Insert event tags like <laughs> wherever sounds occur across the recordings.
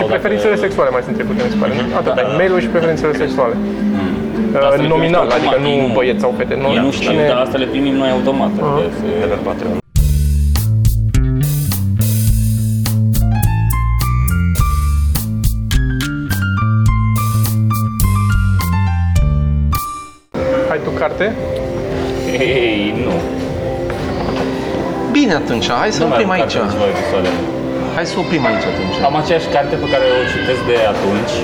Și Sau preferințele dacă- sexuale mai sunt trecute, mi se pare. Atât, Da. da. mail-ul și preferințele sexuale. Dar asta Uh, le nominal, primești adică automat, nu ei băieți sau fete. Nu, Ei nu știu, Cine- dar asta le primim noi automat. adică se- De pe Patreon. Ai tu carte? Ei, nu. Bine atunci, hai să Nu mai oprim am aici. carte în ceva episoade. Hai să oprim aici atunci. Am aceeași carte pe care o citesc de atunci,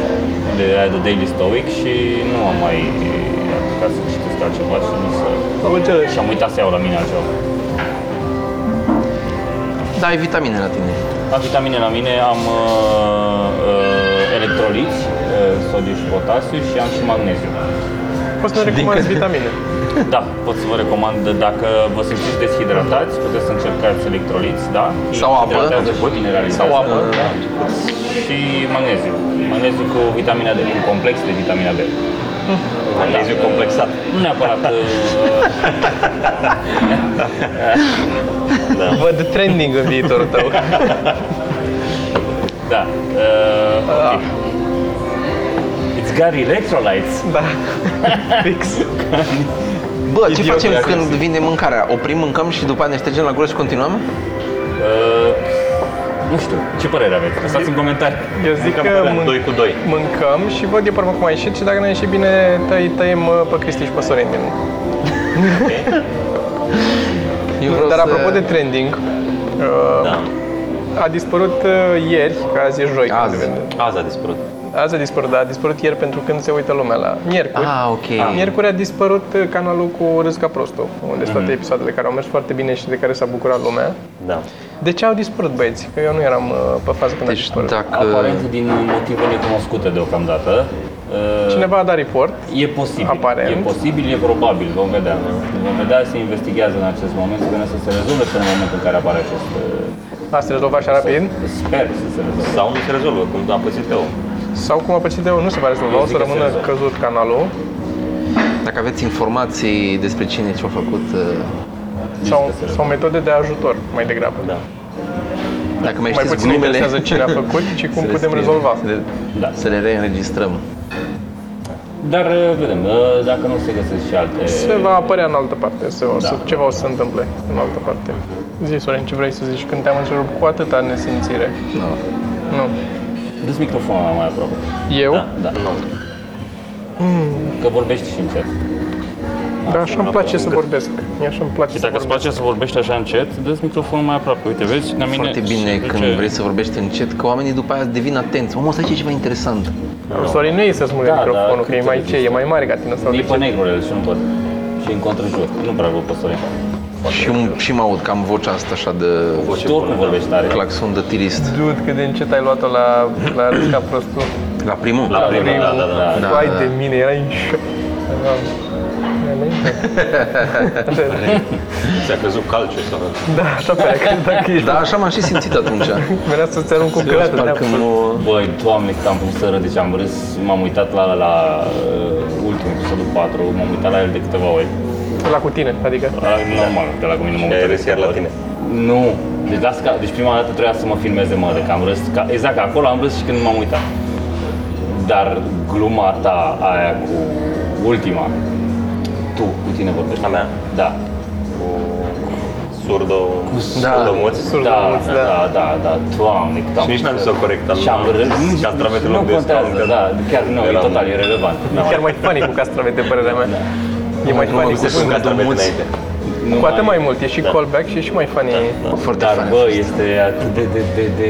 de aia de Daily Stoic și nu am mai apucat să citesc altceva și nu să... Am înțeles. Și am uitat să iau la mine altceva. Da, ai vitamine la tine. Am vitamine la mine, am uh, uh, electroliți, uh, sodiu și potasiu și am și magneziu. Poți să ne recomanzi vitamine. Da, pot să vă recomand, dacă vă simțiți deshidratați, puteți să încercați electroliți, da? Sau apă. Hidratează și mineralizează. Sau apă. Da. Și magneziu. Magneziu cu vitamina D, un complex de vitamina D. Magneziu complexat. Nu neapărat <laughs> uh, <laughs> Văd trending în viitorul tău. <laughs> Da. Uh, ok. It's got electrolytes. Da. Fix. Bă, ce Idiot, facem i-a când găsit. vine mâncarea? Oprim, mâncăm și după aia ne ștergem la gură și continuăm? Uh, nu știu, ce părere aveți? Lăsați în comentarii. Eu zic că mân- 2 cu 2. mâncăm și văd eu pe urmă cum a ieșit și dacă ne ieșit bine, tăi, tăiem uh, pe Cristi și pe Sorin din Eu vreau Dar să... apropo de trending, uh, Da. a dispărut uh, ieri, că azi e joi. când Azi. se vede. Azi a dispărut. Azi a dispărut, dar a dispărut ieri pentru când se uită lumea la miercuri. Ah, ok. Miercuri a dispărut uh, canalul cu Râs ca prostul, unde sunt Mhm. toate episoadele care au mers foarte bine și de care s-a bucurat lumea. Da. De ce au dispărut băieți? Că eu nu eram uh, pe fază când a Deci dispărut. dacă... Aparent din motive necunoscute deocamdată. Uh, Cineva a dat report. E posibil. Aparent. E posibil, e probabil. Vom vedea. Vom vedea, se investigează în acest moment, sper să se rezolve până în momentul în care apare acest... uh, A se rezolva așa rapid. Sper să se rezolve. Sau nu se rezolvă, cum a pățit eu. Sau cum a pățit eu, nu se va rezolva, Eu o zic să că se rămână rezolvă. căzut canalul. Dacă aveți informații despre cine ce-a făcut, uh, Sau, sau metode de ajutor, mai degrabă. Da. dacă mai Mai știți puțin glumele, interesează cine a făcut și <laughs> cum să le putem scrieți, rezolva. Să le, Da. să le reînregistrăm. Dar uh, vedem, uh, dacă nu se găsesc și alte... Se va apărea în altă parte, se, o să, Da. ceva o să se întâmple în altă parte. Zi, Sorin, ce vrei să zici când te-am întrerupt cu atâta nesimțire? Nu. Nu. Dă-ți microfonul mai aproape. Eu? Da, da. Nu. Că vorbești și încet. Dar așa îmi place să vorbesc. Mie așa îmi place Și să dacă îți vorbesc. place să vorbești așa încet, dă-ți microfonul mai aproape. Uite, vezi, la mine... Foarte bine se când duce- vrei să vorbești încet, că oamenii după aia devin atenți. Omul ăsta zice ceva interesant. Sorin nu e să smule Da, microfonul, da, că e cât mai te ce, e mai mare ca tine sau de E pe ce? negrule și nu pot. Și în contrajur. Nu prea văd pe Sorin. Și, și mă aud că am vocea asta așa de Și tu oricum vorbești tare. claxon de tirist. Dude, cât de încet ai luat-o la, la râs ca prostul. La primul? La primul, da, da, da. Da, Vai da. de mine, erai în șoc. Ți-a căzut calciu sau... Da, așa pe aia, că dacă ești... Da, așa m-am și simțit atunci. Venea să-ți arunc cu Serios, creată. parcă mă... Băi, doamne, cât am pus să râd, deci am râs, m-am uitat la, la uh, ultimul episodul 4, m-am uitat la el de câteva ori. La cu tine, adică. La, normal, de la cu mine m-am Și ai uitat. râs iar la tine. Nu, deci, las ca, deci prima dată trebuia să mă filmeze mă, de că am râs, ca, exact ca acolo am râs și când m-am uitat. Dar gluma ta aia cu ultima, tu, cu tine vorbești. A mea. Da. Surdo... Da. Surdomuț. Da, Surdomuț, da, da. da, da, da, doamne, cât am Și nici n-am pus zis-o să- corect, am- Și am râs, <laughs> nici- castravetul nu lung de contează, scaun, da, chiar nu, e eram- total irrelevant. E chiar mai funny cu castravete, părerea mea. E mai Nu mă funny cu găsesc vântul. cu Castravete Surdomuț. înainte. Nu Cu atât mai mult, e și Da. callback și e și mai funny. Foarte Dar, fain. bă, este atât de, de, de, de...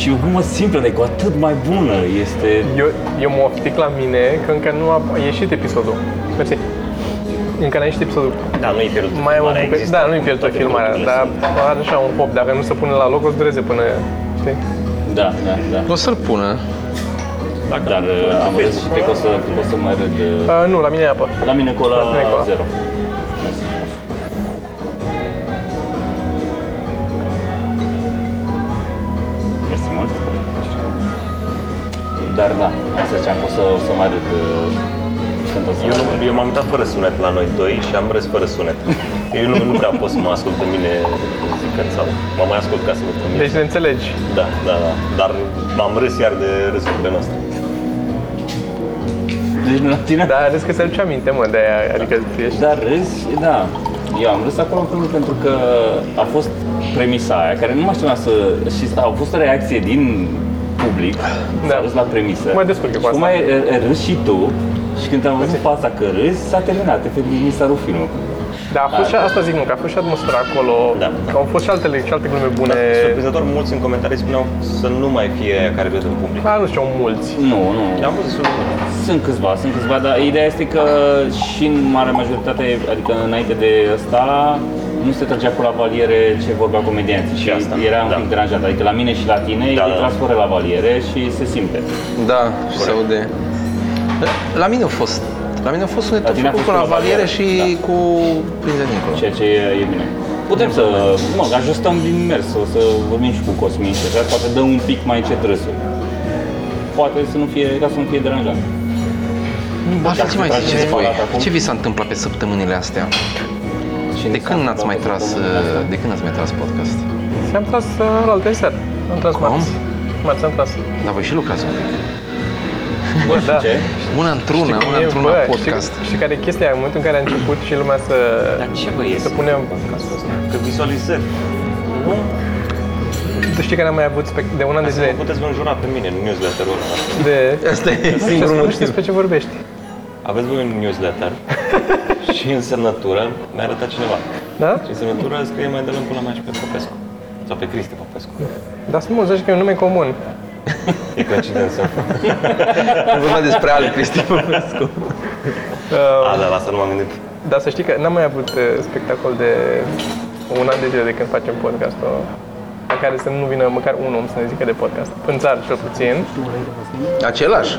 Și o glumă simplă, de cu atât mai bună. Este... Eu, eu mă oftic la mine că încă nu a ieșit episodul. Mersi. Încă n-a ieșit episodul. Da, nu e pierdut. Mai am un filmarea, bucăt, există da, nu-i pierdut toate filmarea, lucrurile dar sunt. are așa un pop. Dacă nu se pune la loc, o să dureze până, știi? Da, da, da. O să-l pună. Dar uh, am râs și cred că o să, o să mai râd. uh, Uh, nu, la mine e apă. La mine cu la La mine cu ăla. zero. Mersi mult. Dar da, asta ziceam că o să, o să mai râd uh, când într-o Eu, sală. nu, eu m-am uitat fără sunet la noi doi și am râs fără sunet. Eu nu, nu prea pot să mă ascult pe mine zicând sau mă mai ascult ca să văd cum e. Deci ne înțelegi. Da, da, da. Dar am râs iar de râsurile noastre. Deci nu la tine? Dar râs că se aduce aminte, mă, de aia, adică ești... Dar râzi, da. Eu am râs acolo în primul rând pentru că a fost premisa aia, care nu mă așteptam să... Și a fost o reacție din public, Da. s-a râs la premisă. Mă descurc eu cu Și cum asta. ai e, râs și tu, și când te-am văzut fața că râzi, s-a terminat, efectiv, mi s-a rupt filmul. Da, a fost și, asta zic, nu, că a fost și atmosfera acolo, Da. că au fost și altele, și alte glume bune. Dar surprinzător mulți în comentarii spuneau să nu mai fie aia care râd în public. Da, nu știu, mulți. Nu, nu. Am văzut destul de mulți. Sunt câțiva, sunt câțiva, dar ideea este că și în mare majoritate, adică înainte de ăsta, nu se trăgea cu la valiere ce vorbea comedianții și Și asta, era un da. pic deranjat. Adică la mine și la tine Da, da, e da. tras fără la valiere și se simte. Da, și se aude. La mine a fost. La mine a fost sunetul La tine a făcut fost cu la cu la valiere valiere, și da. cu prinză dincolo. Ceea ce e, e bine. Putem să, mă, ajustăm din mers, o să vorbim și cu Cosmin și așa, poate dăm un pic mai încet râsul. Poate să nu fie, ca să nu fie deranjant. Altfel, ce mai Dacă ziceți tragi voi? spalată acum? Ce vi s-a întâmplat pe săptămânile astea? Și De când n-ați mai tras, uh, de când ați mai tras podcast? Am tras uh, la alte seară. Am tras Cum? marți. Marți am tras. Dar voi și lucrați un pic. Bă, da. Ce? Una într-una, una E, într-una bă, podcast. Știi, știi care e chestia? În momentul în care a început și lumea să... Dar ce vă iese? Să punem... podcastul ăsta? Că vizualizări. Nu? Tu știi că n-am mai avut spect- de un an de Să zile mă puteți vă înjura pe mine în newsletter-ul ăla. de... Asta e Nu știu, singurul nu știu motiv. despre ce vorbești. Aveți voi un newsletter <laughs> și în semnătură mi-a arătat cineva. Da? Și în semnătură scrie mai de lângul la mea și pe Popescu. Sau pe Cristi Popescu. Dar spun, să știi că e un nume comun. <laughs> E coincidență. E vorba despre Ale Cristi Popescu. A, da, la asta nu m-am gândit. Dar să știi că n-am mai avut uh, spectacol de un an de zile de când facem podcastul la care să nu vină măcar un om să ne zică de podcast. În țară, cel puțin. Același.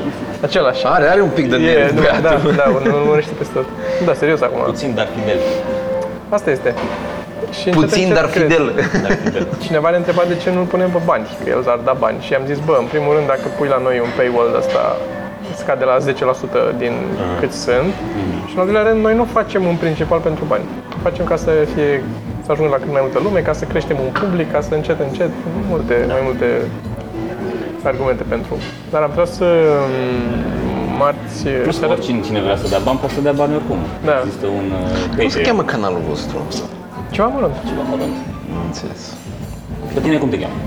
Același. Are, are un pic de E, nervi, da, da, băiatul. da, nu urmărește peste tot. Da, serios acum. Puțin, dar fidel. Asta este. Și încet, Puțin, încet dar cresc. fidel. Dar <laughs> fidel. Cineva ne întreba de ce nu-l punem pe bani, că el ar da bani. Și am zis, bă, în primul rând, dacă pui la noi un paywall de ăsta, scade la 10% din cât sunt. Și în al doilea rând, noi nu facem un principal pentru bani. Facem ca să fie să ajungă la cât mai multă lume, ca să creștem un public, ca să încet, încet, multe, mai multe argumente pentru. Dar am tras um, marți Plus că seara- oricine cine vrea să dea bani, poate să dea bani oricum. Da. Există un uh, Cum se Patreon. cheamă canalul vostru? Ceva mărunt. Ceva mărunt. Am înțeles. Pe tine cum te cheamă?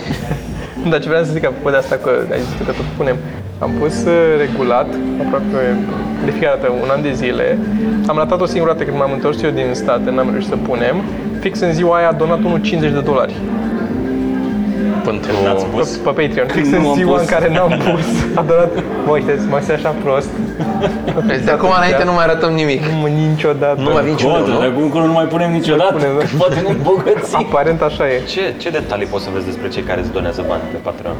<laughs> Dar ce vreau să zic apropo de asta, că ai zis tu că tot punem, am pus uh, regulat, aproape de fiecare dată, un an de zile. Am ratat o singură dată când m-am întors eu din state, n-am reușit să punem. Fix în ziua aia a donat unul 50 de dolari Pentru... N-ați pe, pus? pe Patreon. Fix Nu în am ziua pus. în care n-am pus, <laughs> a donat. Mă, uitați, mă așa prost. Deci de acum înainte nu mai arătăm nimic. Nu, niciodată. Nu mai vin niciodată, Contă, nu? dar cum că nu mai punem niciodată? Punem, da. Poate ne îmbogățim. Aparent așa e. Ce, ce detalii poți să vezi despre cei care îți donează bani pe Patreon?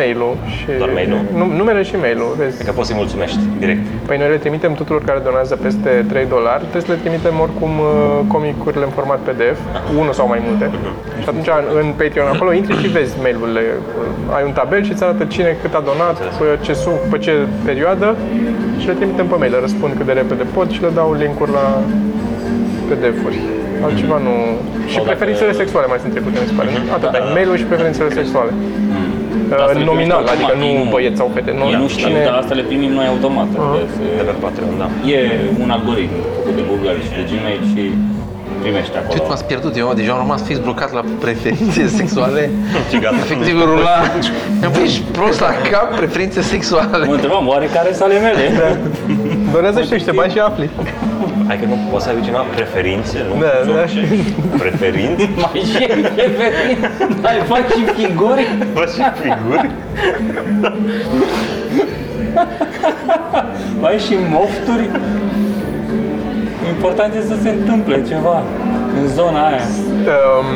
Mail-ul și... Doar mail-ul? Nu- Numele și mail-ul, vezi. Că poți să-i mulțumești direct. Păi noi le trimitem tuturor care donează peste 3 dolari, trebuie să le trimitem oricum uh, comicurile în format PDF, unul sau mai multe. Și atunci în Patreon acolo intri și vezi mail-urile. Uh, Ai un tabel și îți arată cine cât a donat, pe ce, sum, pe ce perioadă și le trimitem pe mail. Le răspund cât de repede pot și le dau link-uri la PDF-uri. Altceva nu... Și Sau dacă- preferințele sexuale mai sunt trecute, mi se pare. Atât, ai mail-ul și preferințele sexuale. Dar asta Uh, le Nominal, primești adică automat, nu ei băieți sau fete. Nu, Ei nu știu, dar asta le primim noi automat. adică se- De pe Patreon, da. E un algoritm făcut de Google și de Gmail și primești Ce acolo. m-ați pierdut eu? Deja am rămas fix blocat la preferințe <laughs> sexuale. Și gata. Efectiv rula. Băi, ești prost la cap, preferințe sexuale. Mă întrebam, oare care sunt ale mele? Donează și niște bani și afli. Hai că nu poți să ai cineva preferințe, nu? Da, da. Preferințe? <laughs> Mai și preferit? Ai faci și figuri? Faci și figuri? Mai și mofturi? Important e să se întâmple ceva în zona aia. Um,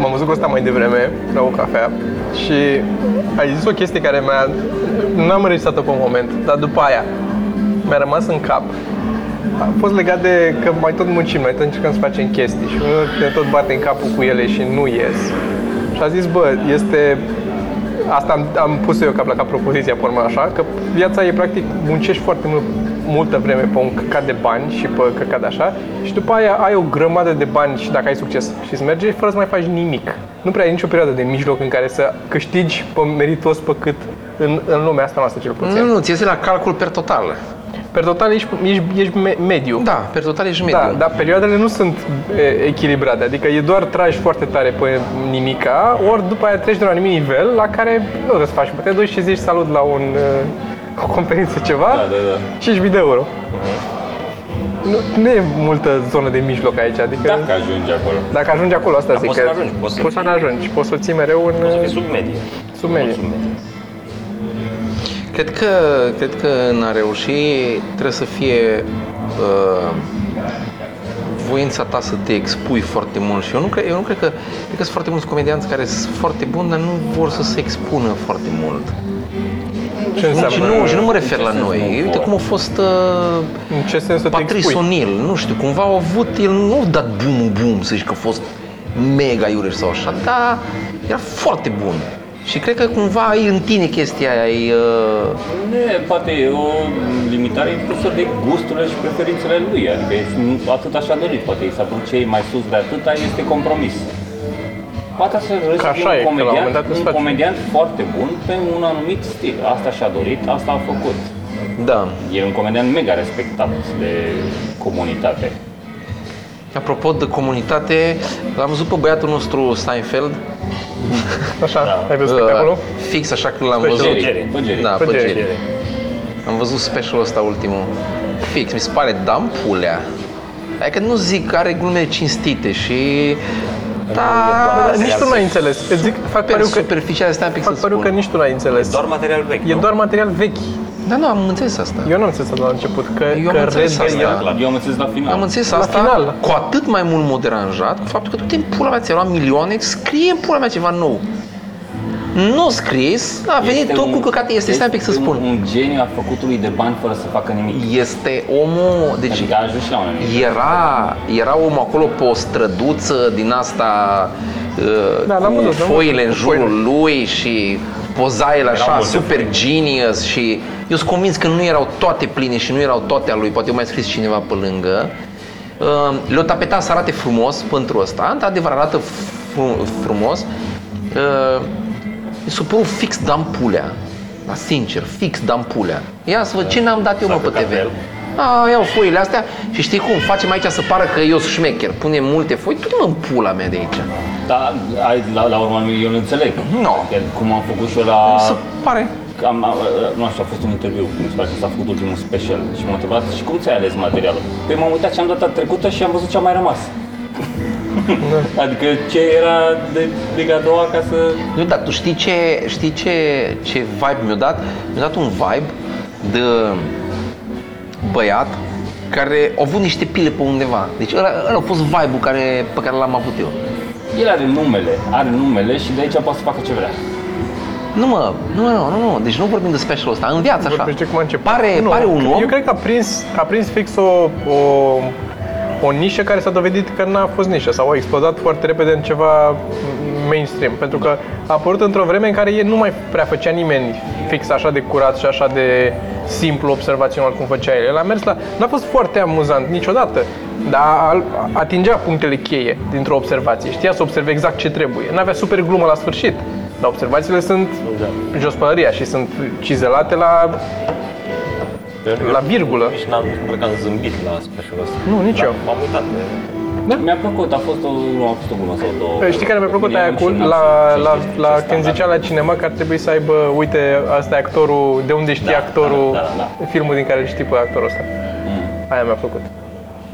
m-am văzut cu asta mai devreme la o cafea și ai zis o chestie care mi-a... Nu am înregistrat-o pe un moment, dar după aia mi-a rămas în cap. A fost legat de că mai tot muncim, mai tot încercăm să facem chestii și unul ne tot bate în capul cu ele și nu ies. Și a zis, bă, este... Asta am, am pus eu cap la cap propoziția, pe urmă așa, că viața e practic, muncești foarte mult multă vreme pe un căcat de bani și pe căcat de așa și după aia ai o grămadă de bani și dacă ai succes și îți merge fără să mai faci nimic. Nu prea ai nicio perioadă de mijloc în care să câștigi pe meritos pe cât în, în lumea asta noastră cel puțin. Nu, nu, ți iese la calcul per total. Per total ești, ești, ești me- mediu. Da, per total ești mediu. Da, dar perioadele nu sunt e, echilibrate, adică e doar tragi foarte tare pe nimica, ori după aia treci de la un anumit nivel la care nu trebuie să faci, te duci și zici salut la un, e, o conferință ceva Da, da, da. și 5.000 de euro. Nu, nu e multă zonă de mijloc aici, adică Dacă ajungi acolo. dacă ajungi acolo, asta zic poți că să ajungi, poți să poți să fii- ajungi, poți să o ții mereu în Să fii sub medie. sub medie. Sub medie. Cred că, cred că în a reuși trebuie să fie uh, voința ta să te expui foarte mult și eu nu cred, eu nu cred că, cred că sunt foarte mulți comedianți care sunt foarte buni, dar nu vor să se expună foarte mult. Ce înseamnă? Și nu, și nu mă refer în ce la sens noi. nu Uite vor? cum a fost uh, În ce sens să te Patrice expui? O'Neill, nu știu, cumva au avut, el nu a dat boom boom să zici că a fost mega iureș sau așa, dar era foarte bun. Și cred că cumva ai în tine chestia aia, ai, uh, Nu e, poate e o limitare impusă de gusturile și preferințele lui, adică e- nu atât așa dorit, poate i s-a părut ce e mai sus de atâta este compromis. Poate să Că așa un e, că la un comediant, moment dat îți un faci. comediant foarte bun pe un anumit stil. Asta și-a dorit, asta a făcut. da. E un comediant mega respectat de comunitate. Apropo de comunitate, l-am văzut pe băiatul nostru Steinfeld, Așa, Da. ai văzut spectacolul? uh, fix așa când l-am Pe văzut. Jerry, Jerry, pe Jerry. Da, Pe pe Jerry. Jerry. Am văzut specialul ăsta ultimul. Fix, mi se pare dampulea. Adică nu zic că are glume cinstite și... Da, Dar nici tu n-ai înțeles. Îți zic, fac super pariu că, superficial, stai un pic fac să pariu că spun. nici tu n-ai înțeles. Doar material vechi, E nu? doar material vechi. Da, nu, am înțeles asta. Eu nu am înțeles asta la început, că, Eu am că înțeles Red asta. Guardian- Eu am înțeles la final. Am înțeles La asta final. cu atât mai mult m-a deranjat cu faptul că tu te în pula mea ți-ai luat milioane, scrie în pula mea ceva nou. Nu scris, a venit Este tot un- cu căcate, este, stai un pic să un- spun. Un geniu al făcutului de bani fără să facă nimic. Este omul, deci Adică a ajuns și la un anumit. era, era omul acolo pe o străduță din asta uh, Da, l-am cu văzut, l-am foile în văzut, cu jurul foile. lui și poza el așa multe super genius și eu sunt convins că nu erau toate pline și nu erau toate a lui, poate eu mai scris cineva pe lângă. Uh, Le-o tapetat să arate frumos pentru ăsta, într-adevăr arată fru- frumos. Uh, mi s-a părut fix dampulea. Da, sincer, fix dampulea. Ia să văd ce n-am dat eu mă S-a pe căcat TV. pe el. A, iau foile astea și știi cum, facem aici să pară că eu sunt șmecher. Punem multe foi, tu mă în pula mea de aici. Da, ai, la, la urmă eu nu înțeleg. Nu. Că Cum am făcut și eu la... Să pare. Am, am, nu știu, a fost un interviu, mi se pare că s-a făcut ultimul special și m-a întrebat și cum ți-ai ales materialul? Păi m-am uitat ce am data trecută și am văzut ce a mai rămas. <laughs> adică ce era de liga a doua ca să... Nu, dar tu știi ce, știi ce, ce vibe mi-a dat? Mi-a dat un vibe de băiat care a avut niște pile pe undeva. Deci ăla, ăla a fost vibe-ul care, pe care l-am avut eu. El are numele, are numele și de aici poate să facă ce vrea. Nu mă, nu, nu, nu, nu, deci nu vorbim de specialul ăsta, în viață așa. Vorbește cum a început. Pare, Nu, pare un om, Eu cred că a prins, a prins fix o, o, o nișă care s-a dovedit că n-a fost nișă sau a explodat foarte repede în ceva mainstream. Pentru că a apărut într-o vreme în care el nu mai prea făcea nimeni fix așa de curat și așa de simplu observațional cum făcea el. El a mers la... N-a fost foarte amuzant niciodată, dar a- atingea punctele cheie dintr-o observație. Știa să observe exact ce trebuie. N-avea super glumă la sfârșit. Dar observațiile sunt jos pălăria și sunt cizelate la Eu- La virgulă. Nici n-am, nu cred că am zâmbit la specialul ăsta. Nu, nici Dar eu. M-am uitat. de- Mi-a plăcut, a fost o, nu, a fost o glumă sau două. Păi, Știi care mi-a plăcut Mie aia nu cu, și n-am la, știut la, ce- la ce când standard. zicea la cinema că ar trebui să aibă, uite, asta e actorul, de unde știe Da, actorul, da, da, da. filmul din care îl știi pe actorul ăsta. Aia mi-a plăcut.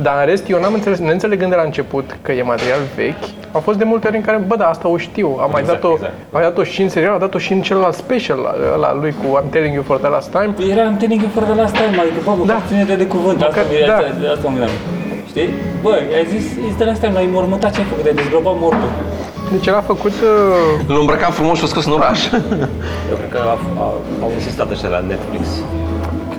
Dar în rest, eu n-am înțeles, neînțelegând de la început că e material vechi, au fost de multe ori în care, bă, da, asta o știu, am mai Exact, dat-o, exact. am mai dat-o și în serial, am dat-o și în celălalt special, la, la lui cu I'm telling you for the last time. Păi Era am telling you for the last time, adică, bă, Da. da. ține-te de cuvânt, asta, Măcar- da. da. asta, asta mă gândeam. Știi? Bă, ai zis, is the last time, l-ai mormântat ce ai făcut, ai dezgropat mortul. Deci el a făcut, uh, îl îmbrăcam frumos și a scos în oraș. Eu cred că a- a- au insistat ăștia la Netflix.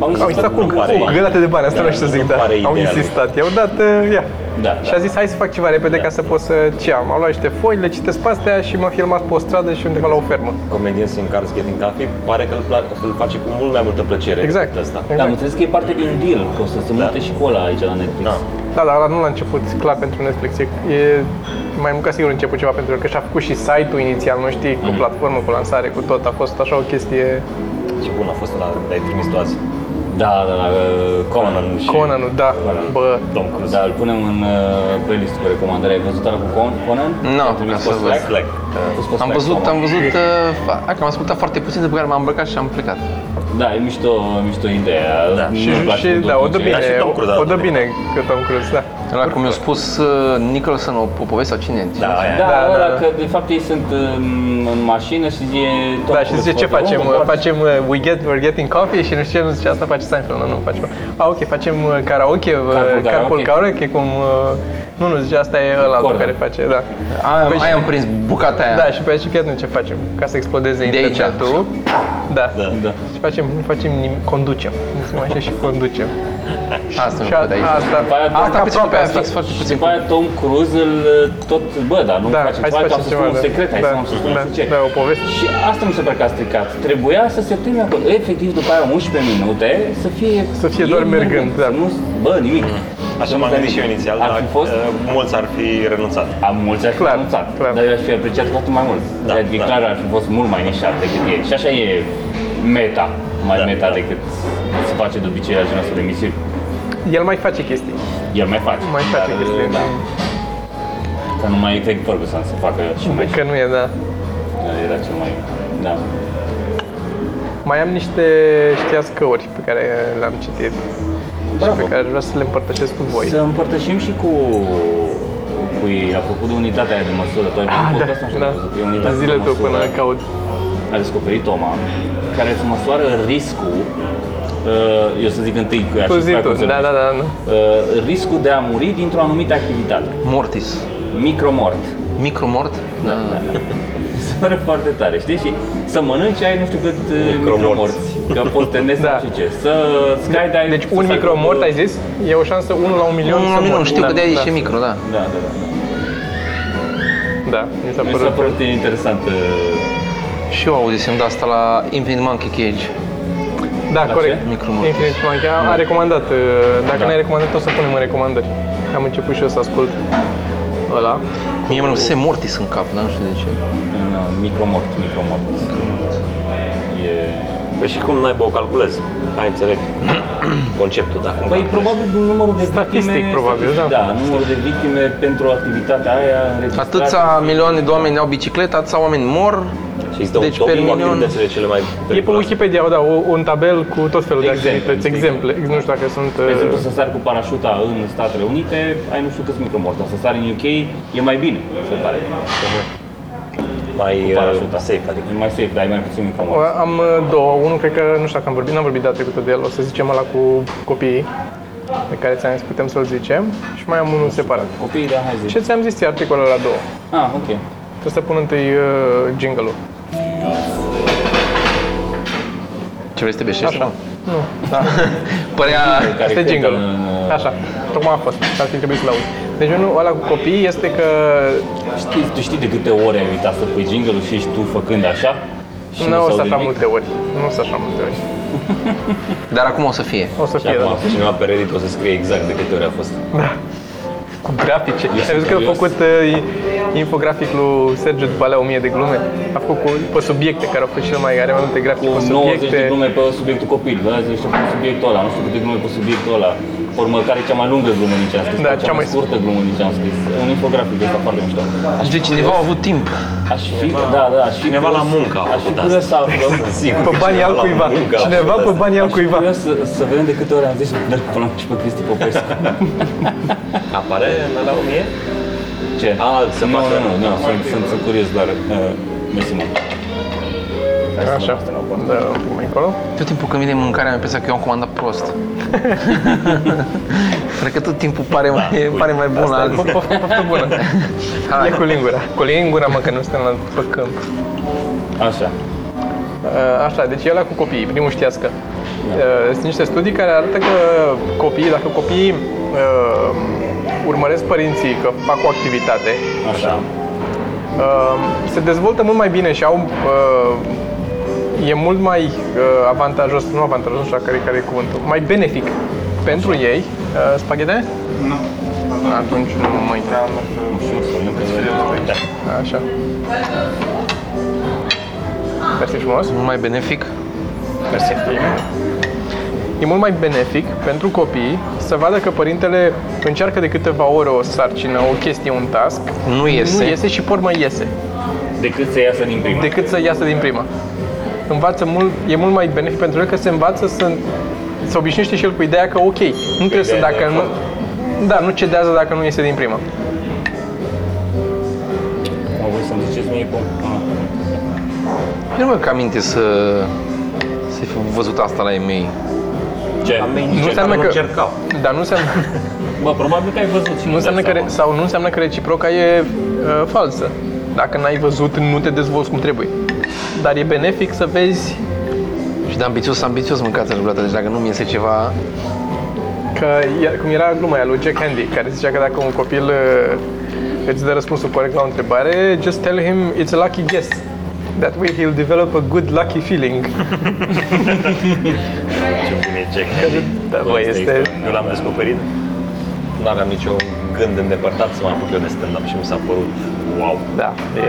Am au insistat cu nu pare- o grădată de bani, asta Da, nu știu să zic, nu da, pare au ideea lui. insistat, i-au dat, uh, ia, Da, Și da. a zis, hai să fac ceva repede ca să pot să ce am. Am luat niște foi, le citesc pe astea și m-a filmat pe o stradă și undeva la o fermă. Comedians in Cars Getting Coffee pare că îl, pla- îl face cu mult mai multă plăcere Exact. decât Asta. Da, am înțeles că e parte din deal, că o să se mute și cu ăla aici la Netflix. Da. Da, dar ăla nu la început, clar pentru Netflix. E, e mai mult ca sigur început ceva pentru că și-a făcut și site-ul inițial, nu știi, cu platformă, cu lansare, cu tot. A fost așa o chestie Ce bun a fost la de-ai trimis tu azi. Da, da, da, uh, Conan. și Conan, da, bă, Tom Cruise. Da, îl punem în uh, playlist cu recomandare. Ai văzut ala cu Con- Conan? Nu, Ai trimis ca să post văd. Slack? Slack. A fost pe Am Slack, văzut, Conan. am văzut, uh, fa- că am ascultat foarte puțin, după care m-am îmbrăcat și am plecat. Da, e mișto, mișto ideea. Da. Nu-mi și, place și cu da, o dă ce- bine, Dar și Tom Cruise, da, o dă da. bine că Tom Cruise, da. Ăla cum mi-a spus uh, Nicholson o, o poveste sau cine? Da, aia. Da, Da, da, da, ăla da. că de fapt ei sunt în, în mașină și zice... Tom Da, și Cruise zice ce foarte facem? bun, foarte- Facem uh, we get, we're getting coffee și nu știu ce, nu zice asta face Seinfeld, nu, nu facem. Ah, ok, facem uh, karaoke, uh, Carpool carpool karaoke. karaoke, cum, uh, nu, nu, zice asta e ăla Corda. care face, da. Aia, Păi și- aia am prins bucata aia. Da, și pe aici fii atent ce facem, ca să explodeze De aici. internetul. Da. Da. Da. Și facem, nu facem nimic, conducem. Nu se mai așa și conducem. Asta Și nu a, văd aici. asta, După aia asta Tom aproape Cruise asta. fix foarte Și puțin. după aia Tom Cruise îl tot, bă, dar nu Da, facem hai să ceva, ca facem să ceva, spun un da. secret, hai Da, să nu spun da, nu știu ce. da, o poveste. Și asta mi se pare că a stricat. Trebuia să se termine acolo. Efectiv, după aia 11 minute, să fie... Să fie doar el mergând, da. Să nu, bă, nimic. Așa Să nu m-am stai gândit și eu nimic. inițial, Ar dar fi fost, uh, mulți ar fi renunțat. am mulți ar fi Clar, anunțat, clar. dar eu aș fi apreciat foarte mai mult. Da, adică da. clar ar fi fost mult mai nișat decât e. Și așa e meta, mai Da, meta da. decât se face de obicei la genul ăsta de emisiuni. El mai face chestii. El mai face. Mai face dar, chestii. da. Că nu mai e Craig Ferguson să facă și mai Că nu e, da. Era cel mai... Da. Mai am niște știascăuri pe care le-am citit și Bravo. pe care vreau să le împărtășesc cu voi. Să împărtășim și cu cu ei, apropo de unitatea aia de măsură, tu ai Ah, văzut da, podcastul ăsta? da. Ai văzut? E unitatea Zile de tu măsură. până caut. a descoperit Toma, care îți măsoară riscul, uh, eu să zic întâi cu ea Tu și zi după aia tu, cum se da, da, numește. da. da. Uh, riscul de a muri dintr-o anumită activitate. Mortis. Micromort. Micromort? Da. <laughs> Se pare foarte tare, știi? Și să mănânci ai nu știu cât uh, Micromorți. micromorți, că poți te nezi Da. și ce. Să skydiving, Deci să un stai micromort, cu- ai zis? E o șansă 1 la un milion Nu, să nu, nu, mor. știu că Da, de aia da. e micro, da. Da, da, da. Da, mi s-a Mi s-a părut. părut interesant. uh, Și eu auzisem de asta la Infinite Monkey Cage. Da, La corect. ce? Micromortis. Infinite Monkey a, a recomandat. uh, Dacă Da. n-ai recomandat, o să punem în recomandări. Am început și eu să ascult ăla. Mie mă se Mortis în cap, dar nu știu de ce. în uh, micromort, micromort. E... Păi și cum n-ai o calculezi? Hai, înțeleg conceptul, dacă nu Păi calculezi. probabil numărul de Statistic, victime... probabil, da. Da, numărul de victime pentru activitatea aia înregistrată. Atâția milioane de oameni au bicicletă, atâția oameni mor. Și există Deci un top per cu milion- activitățile cele mai E pe periculoase. Wikipedia, da, o- un tabel cu tot felul de Exemple, activități, știi? exemple. Nu știu dacă sunt... De exemplu, uh, să sari cu parașuta în Statele Unite, ai nu știu câți micromorți, dar să sari în UK e mai bine, se pare. Mai Cu uh, parașuta. safe, adică. E mai safe, dar ai mai puțin micromorți. Am uh, două. Unul cred că, nu știu dacă am vorbit, n-am vorbit data trecută de el, o să zicem ăla cu copiii, de care ți-am zis putem să-l zicem. Și mai am unul separat. Copiii, da, hai zi. Ce ți-am zis ție articolul la două? Ah, ok. Trebuie să pun întâi uh, jingle-ul. Ce vrei să te beșești? Așa. Nu. Da. <laughs> Părea... Care Asta e cântă jingle-ul. în- Așa. Tocmai a fost. Ar fi trebuit să-l auzi. Deci unul ăla cu copiii este că Știi, tu știi de câte ore ai uitat să pui jingle-ul și ești tu făcând așa? Și nu o s-aude să așa nimic? multe ori. Nu o să așa multe ori. <laughs> Dar acum o să fie. O să Și fie, acum da. cineva pe Reddit o să scrie exact de câte ori a fost. Cu grafice. Eu Ai sunt văzut că a curios. făcut uh, infografic lui Sergiu după alea 1000 de glume? A făcut cu, pe subiecte, care au fost cele mai are mai multe grafice pe 90 de subiecte. glume pe subiectul copil, vă zice pe subiectul ăla, nu știu câte glume pe subiectul ăla. Urmă, care e cea mai lungă glumă din ce am scris, Da, cea, cea mai mai- scurtă glumă din ce am scris. Un infografic de ăsta foarte mișto. Aș Deci cineva a avut timp. Aș fi, da, da, aș fi Cineva la curios- muncă a Aș fi făcut curios să aflăm. <laughs> Sigur. Pe banii al la cuiva. muncă a Cineva făcut pe asta. banii al Aș fi cuiva. curios să, să vedem de câte ori am zis Dar până și pe Cristi Popescu. <laughs> Apare în la 1000? Ce? A, să nu, facă- nu, nu, nu, sunt, sunt, sunt curios doar. Uh, mersi mult. Așa. Da, un pic mai încolo. Tot timpul când vine mâncarea, mi-a pensat că eu am comandat prost. <laughs> Cred că tot timpul pare mai, pare mai bun la alții. Poftă <laughs> poftă bună. E cu lingura. Cu lingura, mă, că nu suntem la pe câmp. Așa. Uh, Așa, deci e ăla cu copiii, primul știască. Uh, Sunt niște studii care arată că copiii, dacă copiii uh, urmăresc părinții că fac o activitate, Așa. uh, se dezvoltă mult mai bine și au uh, e mult mai uh, avantajos, nu avantajos, nu știu care, care e cuvântul, mai benefic pentru ei. Uh, spaghete? Nu. Atunci nu mă intra. Da. Așa. Mersi frumos. Mult mai benefic. Mersi. E mult mai benefic pentru copii să vadă că părintele încearcă de câteva ore o sarcină, o chestie, un task, Nu iese. nu iese și pe urmă iese, Decât să iasă din prima. decât să iasă din prima. Învață mult, e mult mai benefic pentru el că se învață să se obișnuiește și el cu ideea că ok, nu trebuie să ideea de dacă nu, efort. da, nu cedează dacă nu iese din prima. Mă voi să-mi ziceți mie cum... Ah. Eu nu mi-am aminte să, să fi văzut asta la ei mei. Ce? Nu înseamnă nu că, încercau. dar nu înseamnă, <laughs> Bă, probabil că ai văzut și nu înseamnă că, re- sau nu înseamnă că reciproca e uh, falsă. Dacă n-ai văzut, nu te dezvolți cum trebuie. Dar e benefic să vezi Și de ambițios, ambițios mâncați vreodată. Deci dacă nu mi iese ceva... Că, e- cum era gluma aia lui Jack Handy, care zicea că dacă un copil uh, îți dă răspunsul corect la o întrebare, just tell him it's a lucky guess. That way he'll develop a good lucky feeling. <laughs> Ce bun e Jack Handy. da, bă, Asta este... este- Eu l-am descoperit. Nu aveam niciun gând îndepărtat să mă apuc eu de stand-up și mi s-a părut wow. Da, e...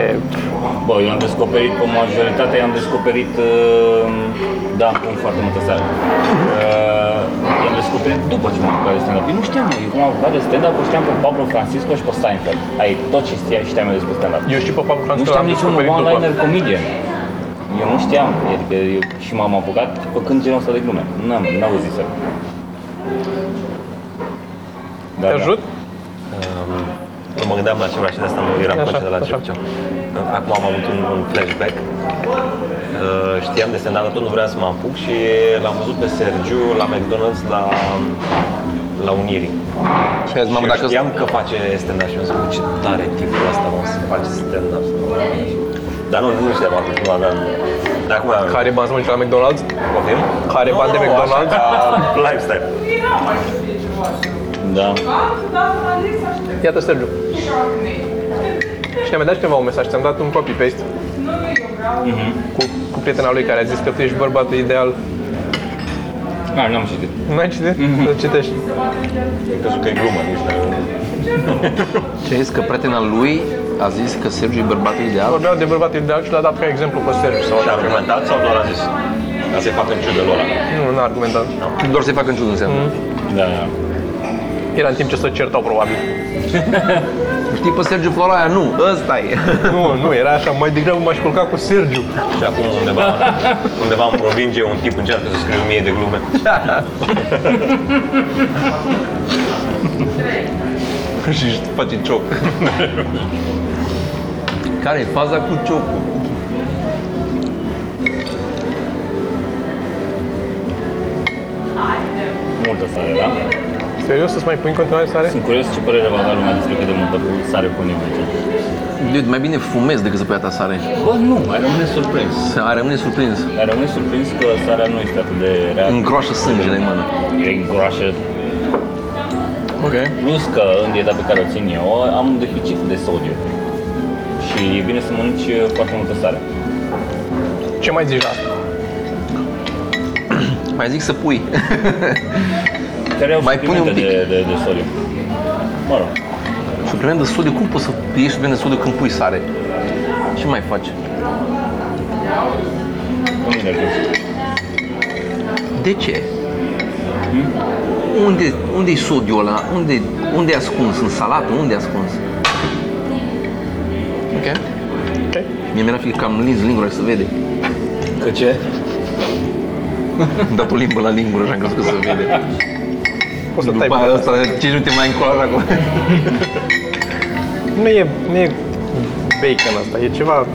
Bă, eu am descoperit, pe majoritatea i-am descoperit, uh, da, în foarte multă seară. Uh, i-am descoperit după ce m-am apucat de stand-up. Eu nu știam, eu cum am apucat de stand-up, eu știam pe Pablo Francisco și pe Seinfeld. Ai tot ce știam, știam eu despre stand-up. Eu știu pe Pablo Nu Francisco, știam l-am niciun descoperit după. one-liner comedian. Eu nu știam, adică eu, și m-am apucat făcând genul ăsta de glume. N-am, n-au zis să. Da, Te ajut? Nu mă gândeam la ceva și de asta nu eram Așa, conștient de la ce așa. făceam. Acum am avut un, un flashback. Uh, știam de stand dar tot nu vreau să mă apuc și l-am văzut pe Sergiu la McDonald's la, la Unirii. Și azi, mamă, și eu dacă... știam că face stand-up și am zis, "Bă, ce tare tipul ăsta, mă, să face stand-up. Dar nu, nu știam atunci, nu aveam... Dar acum am... Care bani să mănânci la McDonald's? Poftim? Care bani de Nu, nu, McDonald's? așa ca lifestyle. Da. Iată, Sergiu. Și ne-a mai dat cineva un mesaj, ți-am dat un copy-paste cu, cu prietena lui care a zis că tu ești bărbatul ideal. Ah, n-am citit. Nu ai citit? Să citești. Am crezut că e glumă, nici nu. <laughs> Ce ai zis că prietena lui a zis că Sergiu e bărbatul ideal? Vorbeau de bărbatul ideal și l-a dat ca exemplu pe Sergiu. Sau Și a argumentat sau doar a zis? Ca să-i facă în ciudă lor. Nu, n-a argumentat. Doar să-i facă în ciudă înseamnă. Da, da. Era în timp ce se certau, probabil. <laughs> Știi pe Sergiu Floroaia? Nu, ăsta e. <laughs> Nu, nu, era așa, mai degrabă m-aș culca cu Sergiu. Și acum undeva, undeva în provincie un tip încearcă să scrie o mie de glume. <laughs> și își face cioc. Care e faza cu ciocul? Multă sare, da? Serios, să-ți mai pui în continuare sare? Sunt curios ce părere va avea lumea despre cât de multă sare pune în aici. Dude, mai bine fumezi decât să pui atâta sare. Bă, nu, ai rămâne surprins. Să ai rămâne surprins. Ai rămâne surprins că sarea nu este atât de rea. Îngroașă sângele în mână. E îngroașă. Ok. Plus că în dieta pe care o țin eu am un deficit de sodiu. Și e bine să mănânci foarte multă sare. Ce mai zici la asta? Mai zic să pui. <laughs> Care au Mai pune un suplimente pic. de, de, de sodiu. Mă rog. Supliment de sodiu, cum poți să ieși supliment de sodiu când pui sare? Ce mai faci? Nu mine gând. De ce? Unde, unde e sodiul ăla? Unde, unde e ascuns? În salată? Unde e ascuns? Ok. Ok. Mie mi-era frică că am lins lingura și se vede. Că ce? Am dat o limbă la lingură și am crezut că se vede. <laughs> Poți să tai După aia pe ăsta, 5 minute mai încolo acolo. <laughs> Nu e, nu e bacon asta, e ceva...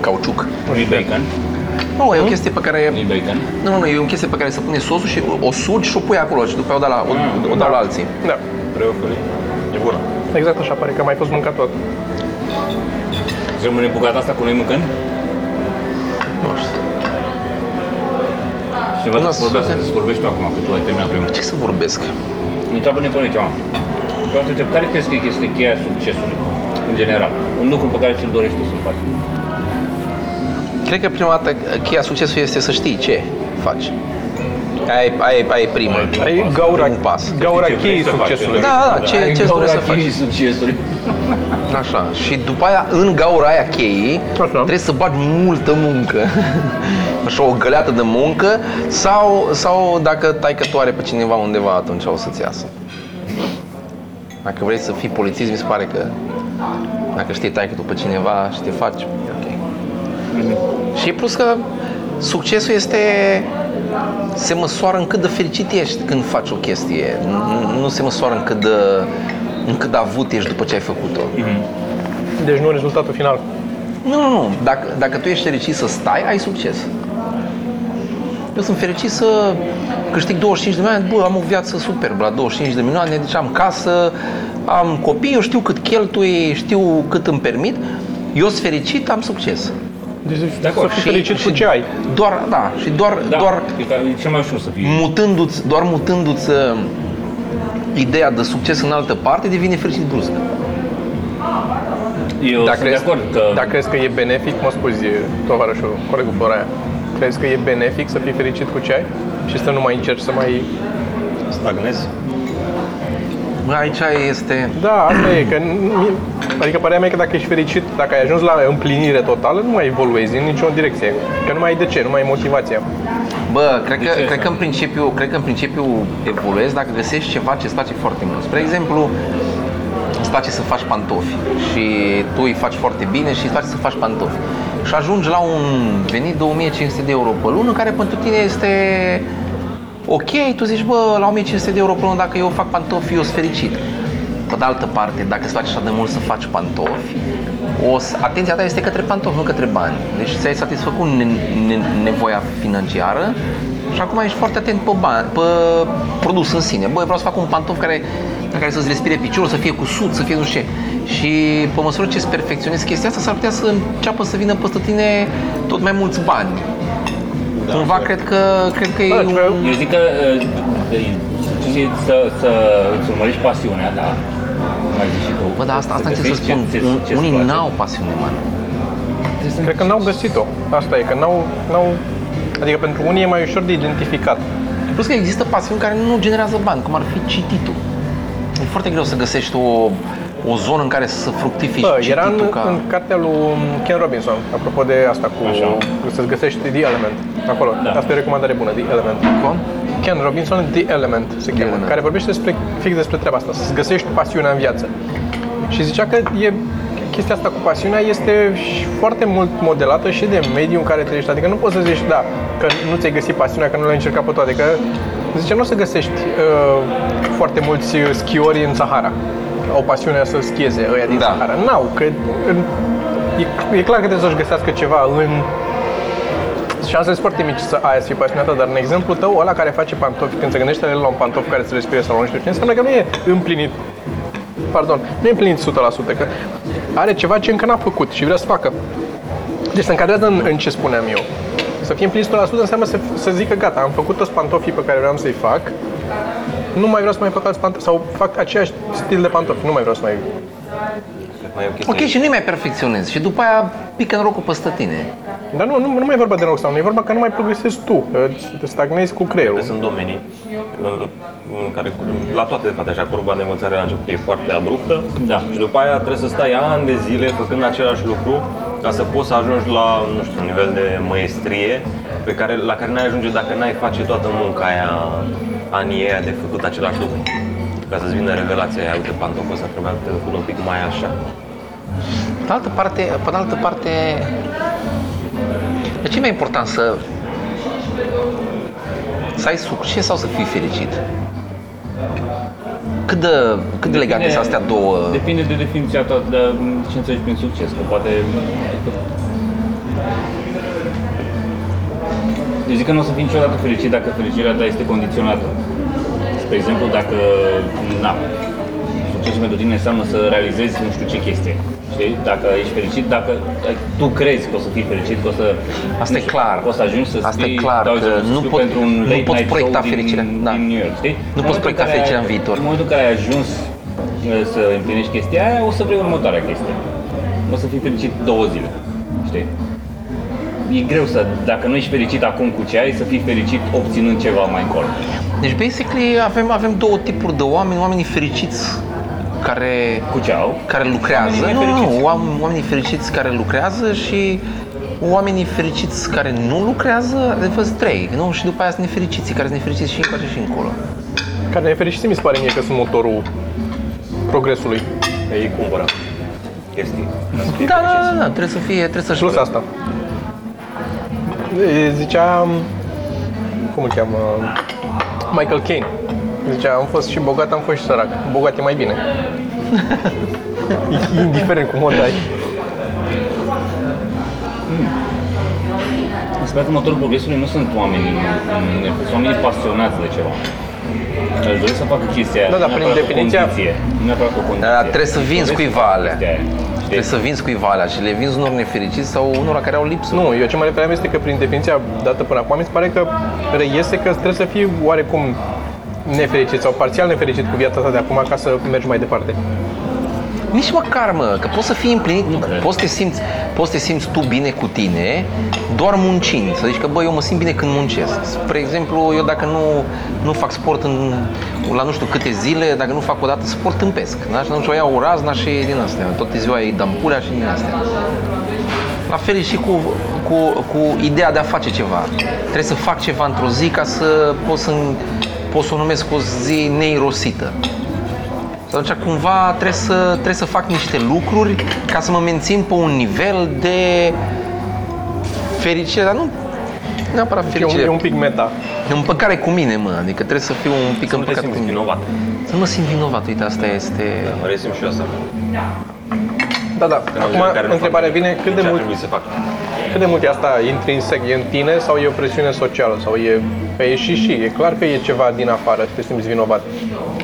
Cauciuc. Nu e bacon? Nu, e o chestie pe care... Nu e bacon? Nu, nu, nu, e o chestie pe care se pune sosul și o, o sugi și o pui acolo și după aia o dau la, o, o dau la alții. Da, Preoculii. E bună. exact așa pare că a mai fost mâncat tot. Și rămâne bucata asta cu noi mâncând? Nu știu. Cineva Nu, să vorbească, să- să vorbești tu acum, că tu ai terminat primul. Ce să vorbesc? Întreabă Nicolae ceva. Vreau să te întreb, care crezi că este cheia succesului, în general? Un lucru pe care ți-l dorești tu să-l faci. Cred că prima dată cheia succesului este să știi ce faci. Aia e, aia e, aia e prima. Ai gaura, Primul pas. gaura Ce vrei cheii să faci, succesului. Da, da, ce, ce îți dorești să faci. succesului. <laughs> Așa. Și după aia, în gaura aia cheii, Așa. trebuie să bagi multă muncă. <laughs> Așa, o găleată de muncă sau, sau dacă tai că tu are pe cineva undeva, atunci o să-ți iasă. Dacă vrei să fii polițist, mi se pare că dacă știi tai că tu pe cineva și te faci, e ok. Și plus că succesul este se măsoară în cât de fericit ești când faci o chestie. Nu, nu se măsoară în cât de, în cât de avut ești după ce ai făcut-o. Deci nu rezultatul final. Nu, nu, nu. Dacă, dacă tu ești fericit să stai, ai succes. Eu sunt fericit să câștig 25 de milioane, bă, am o viață superbă la 25 de milioane, deci am casă, am copii, eu știu cât cheltui, știu cât îmi permit, eu sunt fericit, am succes. Deci De acord. să fii fericit cu ce ai. Doar, da, și doar, Da, doar e, ca- e cel mai ușor să fii. mutându-ți, doar mutându-ți uh, ideea de succes în altă parte, devine fericit brusc. Eu Dacă sunt de crezi, acord că... dacă crezi că e benefic, mă scuzi, tovarășul, colegul Floraia, crezi că e benefic să fii fericit cu ce ai și să nu mai încerci să mai... Stagnezi? Aici este... Da, asta e, că mi- adică părerea mea e că dacă ești fericit, dacă ai ajuns la împlinire totală, nu mai evoluezi în nicio direcție. Că nu mai ai de ce, nu mai ai motivația. Bă, cred că, ce cred că asta? în principiu, cred că în principiu evoluezi dacă găsești ceva ce îți place foarte mult. Spre exemplu, îți place să faci pantofi și tu îi faci foarte bine și îți place să faci pantofi. Și ajungi la un venit de 1500 de euro pe lună care pentru tine este ok, tu zici, bă, la 1500 de euro pe lună dacă eu fac pantofi, eu sunt fericit. Pe de altă parte, dacă îți place așa de mult să faci pantofi, o să, atenția ta este către pantofi, nu către bani. Deci ți-ai satisfăcut ne, ne, nevoia financiară și acum ești foarte atent pe bani, pe produs în sine. Băi, vreau să fac un pantof care, în care să-ți respire piciorul, să fie cu sud, să fie nu știu ce. Și pe măsură ce îți perfecționezi chestia asta, s-ar putea să înceapă să vină peste tine tot mai mulți bani. Da, Cumva cred că, cred că Da, e ceva- un... Eu zic că uh, și să, să îți urmărești pasiunea, da. Cum ai zis și tu. Bă, dar asta, asta încerc să găsești spun. ce- ce- ce-ți Unii place. n-au pasiune, man. Cred că n-au găsit-o. Asta e, că n-au, n-au... Adică pentru unii e mai ușor de identificat. Plus că există pasiuni care nu generează bani, cum ar fi cititul. E foarte greu să găsești o, o zonă în care să fructifici Bă, cititul era în, ca... în cartea lui Ken Robinson, apropo de asta cu Așa. să-ți găsești The Element. Acolo. Da. Asta e o recomandare bună, The Element. Cum? Ken Robinson, The Element se cheamă, Element. care vorbește despre, fix despre treaba asta, să-ți găsești pasiunea în viață. Și zicea că e, chestia asta cu pasiunea este și foarte mult modelată și de mediul în care trăiești. Adică nu poți să zici, da, că nu ți-ai găsit pasiunea, că nu l-ai încercat pe toate. Că, zice, nu o să găsești uh, foarte mulți schiori în Sahara. Au pasiunea să schieze ăia din Da. Sahara. N-au, că în, e, e clar că trebuie să-și găsească ceva în șansele sunt foarte mici să aia să fie pasionată, dar în exemplu tău, ăla care face pantofi, când se gândește el la un pantof care se respire sau nu știu ce, înseamnă că nu e împlinit. Pardon, nu e împlinit 100%, că are ceva ce încă n-a făcut și vrea să facă. Deci se încadrează în, în ce spuneam eu. Să fie împlinit 100% înseamnă să, să zică gata, am făcut toți pantofii pe care vreau să-i fac, nu mai vreau să mai fac alți pantofi, sau fac aceeași stil de pantofi, nu mai vreau să mai... Mai e o chestie. Ok, și nu mai perfecționezi și după aia pică norocul peste tine. Dar nu, nu, nu mai e vorba de noroc sau nu, e vorba că nu mai progresezi tu, că te stagnezi cu creierul. Sunt domenii în, în care, la toate de fapt, așa, curba de învățare la început e foarte abruptă Da. și după aia trebuie să stai ani de zile făcând același lucru ca să poți să ajungi la, nu știu, un nivel de măestrie pe care, la care n-ai ajunge dacă n-ai face toată munca aia, anii aia de făcut același lucru. Ca să-ți vină revelația aia, uite, pantoful ăsta trebuia făcut un pic mai așa. Pe de altă parte, pe de altă parte, de ce e mai important să să ai succes sau să fii fericit? Cât de, cât de legate sunt astea două? Depinde de definiția ta, de ce înțelegi prin succes, că poate... Eu zic că nu o să fii niciodată fericit dacă fericirea ta este condiționată. Spre exemplu, dacă, na, succesul pentru tine înseamnă să realizezi nu știu ce chestie. Știi? Dacă ești fericit, dacă tu crezi că o să fii fericit, că o să... Asta nu e știu, clar. că O să ajungi să Asta e scrii, clar, dau că exemplu, să nu scriu pot- pentru un nu late poți night proiecta show din, fericirea, da. din New York, știi? Nu În poți momentul proiecta în care fericirea ai- în viitor. În momentul în care ai ajuns uh, să împlinești chestia aia, o să vrei următoarea chestie. O să fii fericit două zile, știi? E greu să, dacă nu ești fericit acum cu ce ai, să fii fericit obținând ceva mai încolo. Deci, basically, avem, avem două tipuri de oameni, oamenii fericiți care Cu ce au? care lucrează, Oamenii nu, nu, nefericiți. nu, oam- oamenii fericiți care lucrează și oamenii fericiți care nu lucrează, adevăr sunt trei, nu? Și după aia sunt nefericiții, care sunt nefericiți și încoace și încolo. Care nefericiți mi se pare mie că sunt motorul progresului. Ei cumpără chestii. Da, da, da, da, trebuie să fie, trebuie să-și... Plus asta. E, Zicea, cum îl cheamă, Michael Caine. Zicea, am fost și bogat, am fost și sărac. Bogat e mai bine. Indiferent cum o dai. Sper că motorul progresului nu sunt oameni, sunt oameni pasionați de ceva. Aș dori să facă chestia aia. Da, da, nu prin neapărat o definiția- condiție, Nu neapărat o condiție. Da, dar trebuie să vinzi Doresc cuiva facă alea. chestia aia, știi? Trebuie să vinzi cuiva alea și le vinzi unor nefericiți sau unora care au lipsă. Nu, eu ce mă refeream este că prin definiția dată până acum mi se pare că reiese că trebuie să fii oarecum nefericit sau parțial nefericit cu viața ta de acum ca să mergi mai departe. Nici măcar, mă, că poți să fii împlinit, Nu cred. poți să, te simți, poți să te simți tu bine cu tine doar muncind. Să zici că, bă, eu mă simt bine când muncesc. Spre exemplu, eu dacă nu, nu fac sport în, la nu știu câte zile, dacă nu fac o dată sport, tâmpesc. Da? Și atunci o iau o razna și din astea. Tot ziua îi dăm pulea și din astea. La fel e și cu, cu, cu ideea de a face ceva. Trebuie să fac ceva într-o zi ca să pot să, pot să o numesc o zi neirosită. Și atunci cumva trebuie să, trebuie să fac niște lucruri ca să mă mențin pe un nivel de fericire, dar nu neapărat E un, fericire. e un pic meta. E un păcare cu mine, mă, adică trebuie să fiu un pic Să nu te împăcat cu simți mine. vinovat. Să nu mă simt vinovat, uite, asta este... Mă resim și eu asta. Da, da. În Acum, zile care nu întrebarea fac vine nimic. cât de Ce ar mult trebui să fac? Cât de mult e asta intrinsec, e în tine sau e o presiune socială? Sau e, că e și și, e clar că e ceva din afară și te simți vinovat.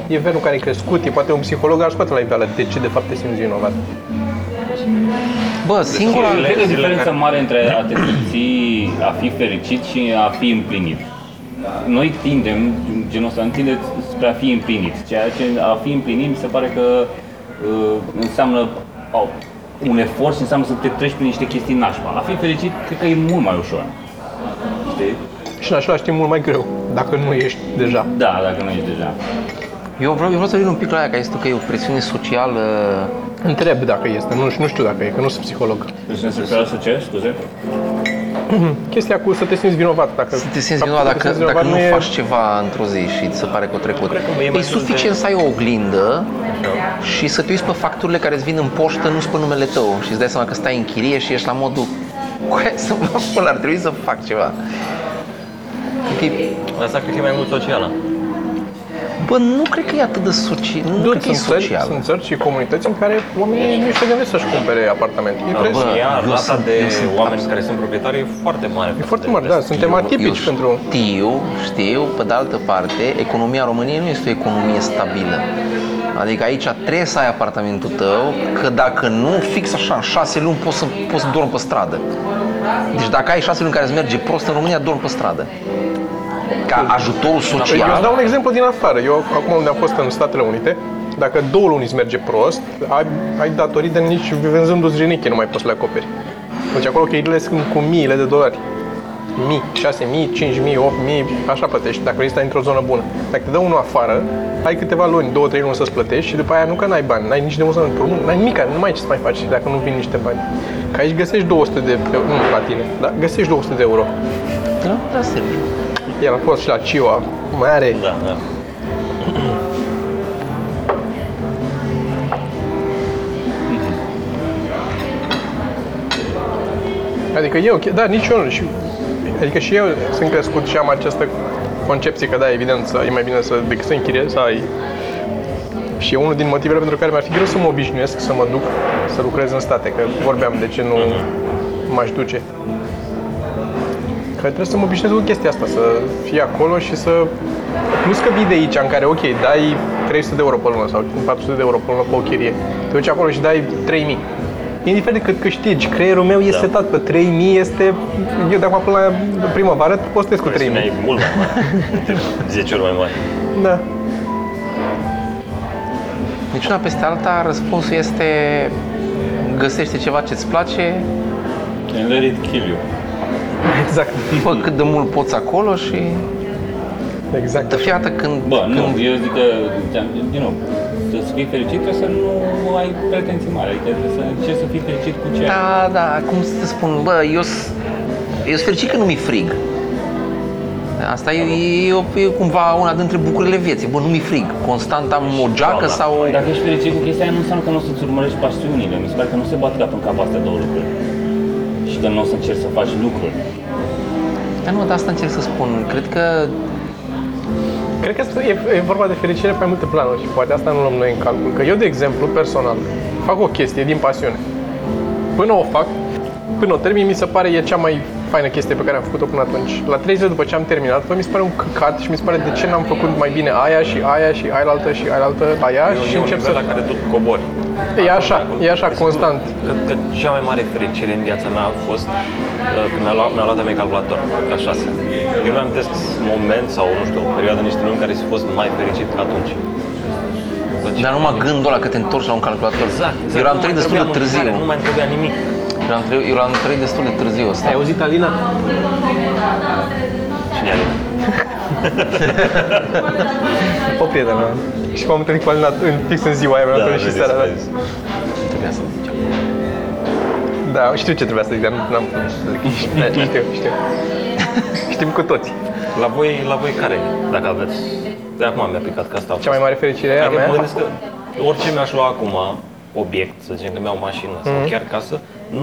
E venul care e crescut, e poate un psiholog ar scoate la iveală de ce de fapt te simți vinovat. Bă, singura... Cred că e o zilele diferență care- mare între a te simți, a fi fericit și a fi împlinit. Noi tindem, genul ăsta, tinde spre a fi împlinit. Ceea ce a fi împlinit mi se pare că uh, înseamnă oh, un efort și înseamnă să te treci prin niște chestii nașpa. A fi fericit, cred că e mult mai ușor. Știi? Și în același timp mult mai greu, dacă nu ești deja. Da, dacă nu ești deja. Eu vreau, eu vreau să vin un pic la aia, că este că e o presiune socială... Întreb dacă este, nu, nu știu dacă e, că nu sunt psiholog. Deci ne se să ce? Scuze? <clears throat> Chestia cu să te simți vinovat. Dacă, Să te simți faptul vinovat că te dacă, simți dacă nu e- faci ceva într-o zi și ți se pare că o trecut. Cred că e E, mai suficient mult să ai o oglindă și să te uiți pe facturile care îți vin în poștă, nu pe numele tău și îți dai seama că stai în chirie și ești la modul "Ue, să mă pun, ar trebui să fac ceva. Cred că e- Asta cred că e mai mult socială. Bă, nu cred că e atât de social, nu cred că e sunt, țări, social. sunt țări și comunități în care oamenii nu se gândesc să-și cumpere apartamente. E, Da, preț- bă, iar eu rata sunt- de eu sunt oameni care sunt proprietari e foarte mare. e foarte mare, da, suntem atipici Eu pentru... știu, știu, pe de altă parte, economia României nu este o economie stabilă. Adică aici trebuie să ai apartamentul tău, că dacă nu, fix așa, în șase luni poți să, poți să dormi pe stradă. Deci dacă ai șase luni care îți merge prost în România, dormi pe stradă. Ca ajutorul Păi, Eu îți social, dau un exemplu din afară. Eu acum unde am fost în Statele Unite, dacă două luni îți merge prost, ai, ai datorii de nici vânzându-ți jeniche nu mai poți să le acoperi. Deci acolo cheirile sunt cu miile de dolari. Mii, 6 mii, 5 mii, 8 mii, așa plătești, dacă vrei să stai într-o zonă bună. Dacă te dă unul afară, ai câteva luni, două, trei luni să-ți plătești și după aia nu că n-ai bani, n-ai nici de unde să împrumut, n-ai nimic, nu mai ai ce să mai faci dacă nu vin niște bani. Că aici găsești 200 de euro, nu la tine, dar găsești 200 de euro. da, da, Sergiu. El a fost și la Ciua, mai are Da, da. Adică eu, da, nici eu, și, adică și eu sunt crescut și am această concepție că da, evident, să, e mai bine să, decât să închiriezi, să ai. Și e unul din motivele pentru care mi-ar fi greu să mă obișnuiesc, să mă duc să lucrez în state, că vorbeam de ce nu m-aș duce. Că trebuie să mă obișnuiesc cu chestia asta, să fii acolo și să... Plus că vii de aici în care, ok, dai 300 de euro pe lună sau 400 de euro pe lună pe o chirie. Te duci acolo și dai 3000. Indiferent de cât câștigi, creierul meu e Da. setat pe 3000, este... Eu de acum până la primăvară postez cu 3000. Presiunea e mult mai mare. <laughs> De 10 ori mai mare. Da. Niciuna peste alta, răspunsul este găsește ceva ce-ți place, And let it kill you. Exact. fă cât de mult poți acolo și Exact. de fiecare dată când, Bă, nu, când eu zic că, din nou, să fii fericit trebuie să nu ai pretenții mari, adică trebuie să încerci să fii fericit cu ce ai. Da, da, cum să te spun, bă, eu s- eu sunt fericit că nu mi-e frig. Asta e, e, e, e cumva una dintre bucurile vieții. Bă, nu mi-e frig. Constant am o geacă Doamna, sau... Dacă ești fericit cu chestia aia, nu înseamnă că nu o să-ți urmărești pasiunile. Mi se pare că nu se bat cap în cap astea două lucruri. Și că nu o să încerci să faci lucruri. Dar nu, dar asta încerc să spun. Cred că Cred că e, e vorba de fericire pe mai multe planuri și poate asta nu luăm noi în calcul. Că eu, de exemplu, personal, fac o chestie din pasiune. Până o fac, până o termin, mi se pare e cea mai faină chestie pe care am făcut-o până atunci. La 3 zile după ce am terminat, mi se pare un căcat și mi se pare de ce n-am făcut mai bine aia și aia și aia altă și aia altă aia și E un încep nivel să... la care tu cobori. E așa, e așa, constant. Cred că cea mai mare fericire în viața mea a fost uh, când mi-a luat, mi-a luat a mea calculator, la 6. Eu nu am test moment sau, nu știu, o perioadă, niște luni care să fost mai fericit ca atunci. Deci, Dar numai gândul ăla că te întorci la un calculator. Exact. Eu l-am trăit destul de târziu. Nu mai îmi trebuia nimic. Eu l-am trăit, eu l-am trăit destul de târziu ăsta. Ai auzit, Alina? Cine are? <laughs> O prietenă. Și m-am întâlnit cu Alina în, fix în ziua aia, mi-am întâlnit și vezi, seara. Da. vezi. Trebuia să zicem. da, știu ce trebuia să zic, dar nu am să zic. Știu, știu, știu. Știm cu toți. La voi, la voi care e, dacă aveți? De acum mi-a picat că asta a Cea mai mare fericire a Adică mea. mă gândesc că orice mi-aș lua acum, obiect, să zicem că mi-au mașină sau Mhm. chiar casă,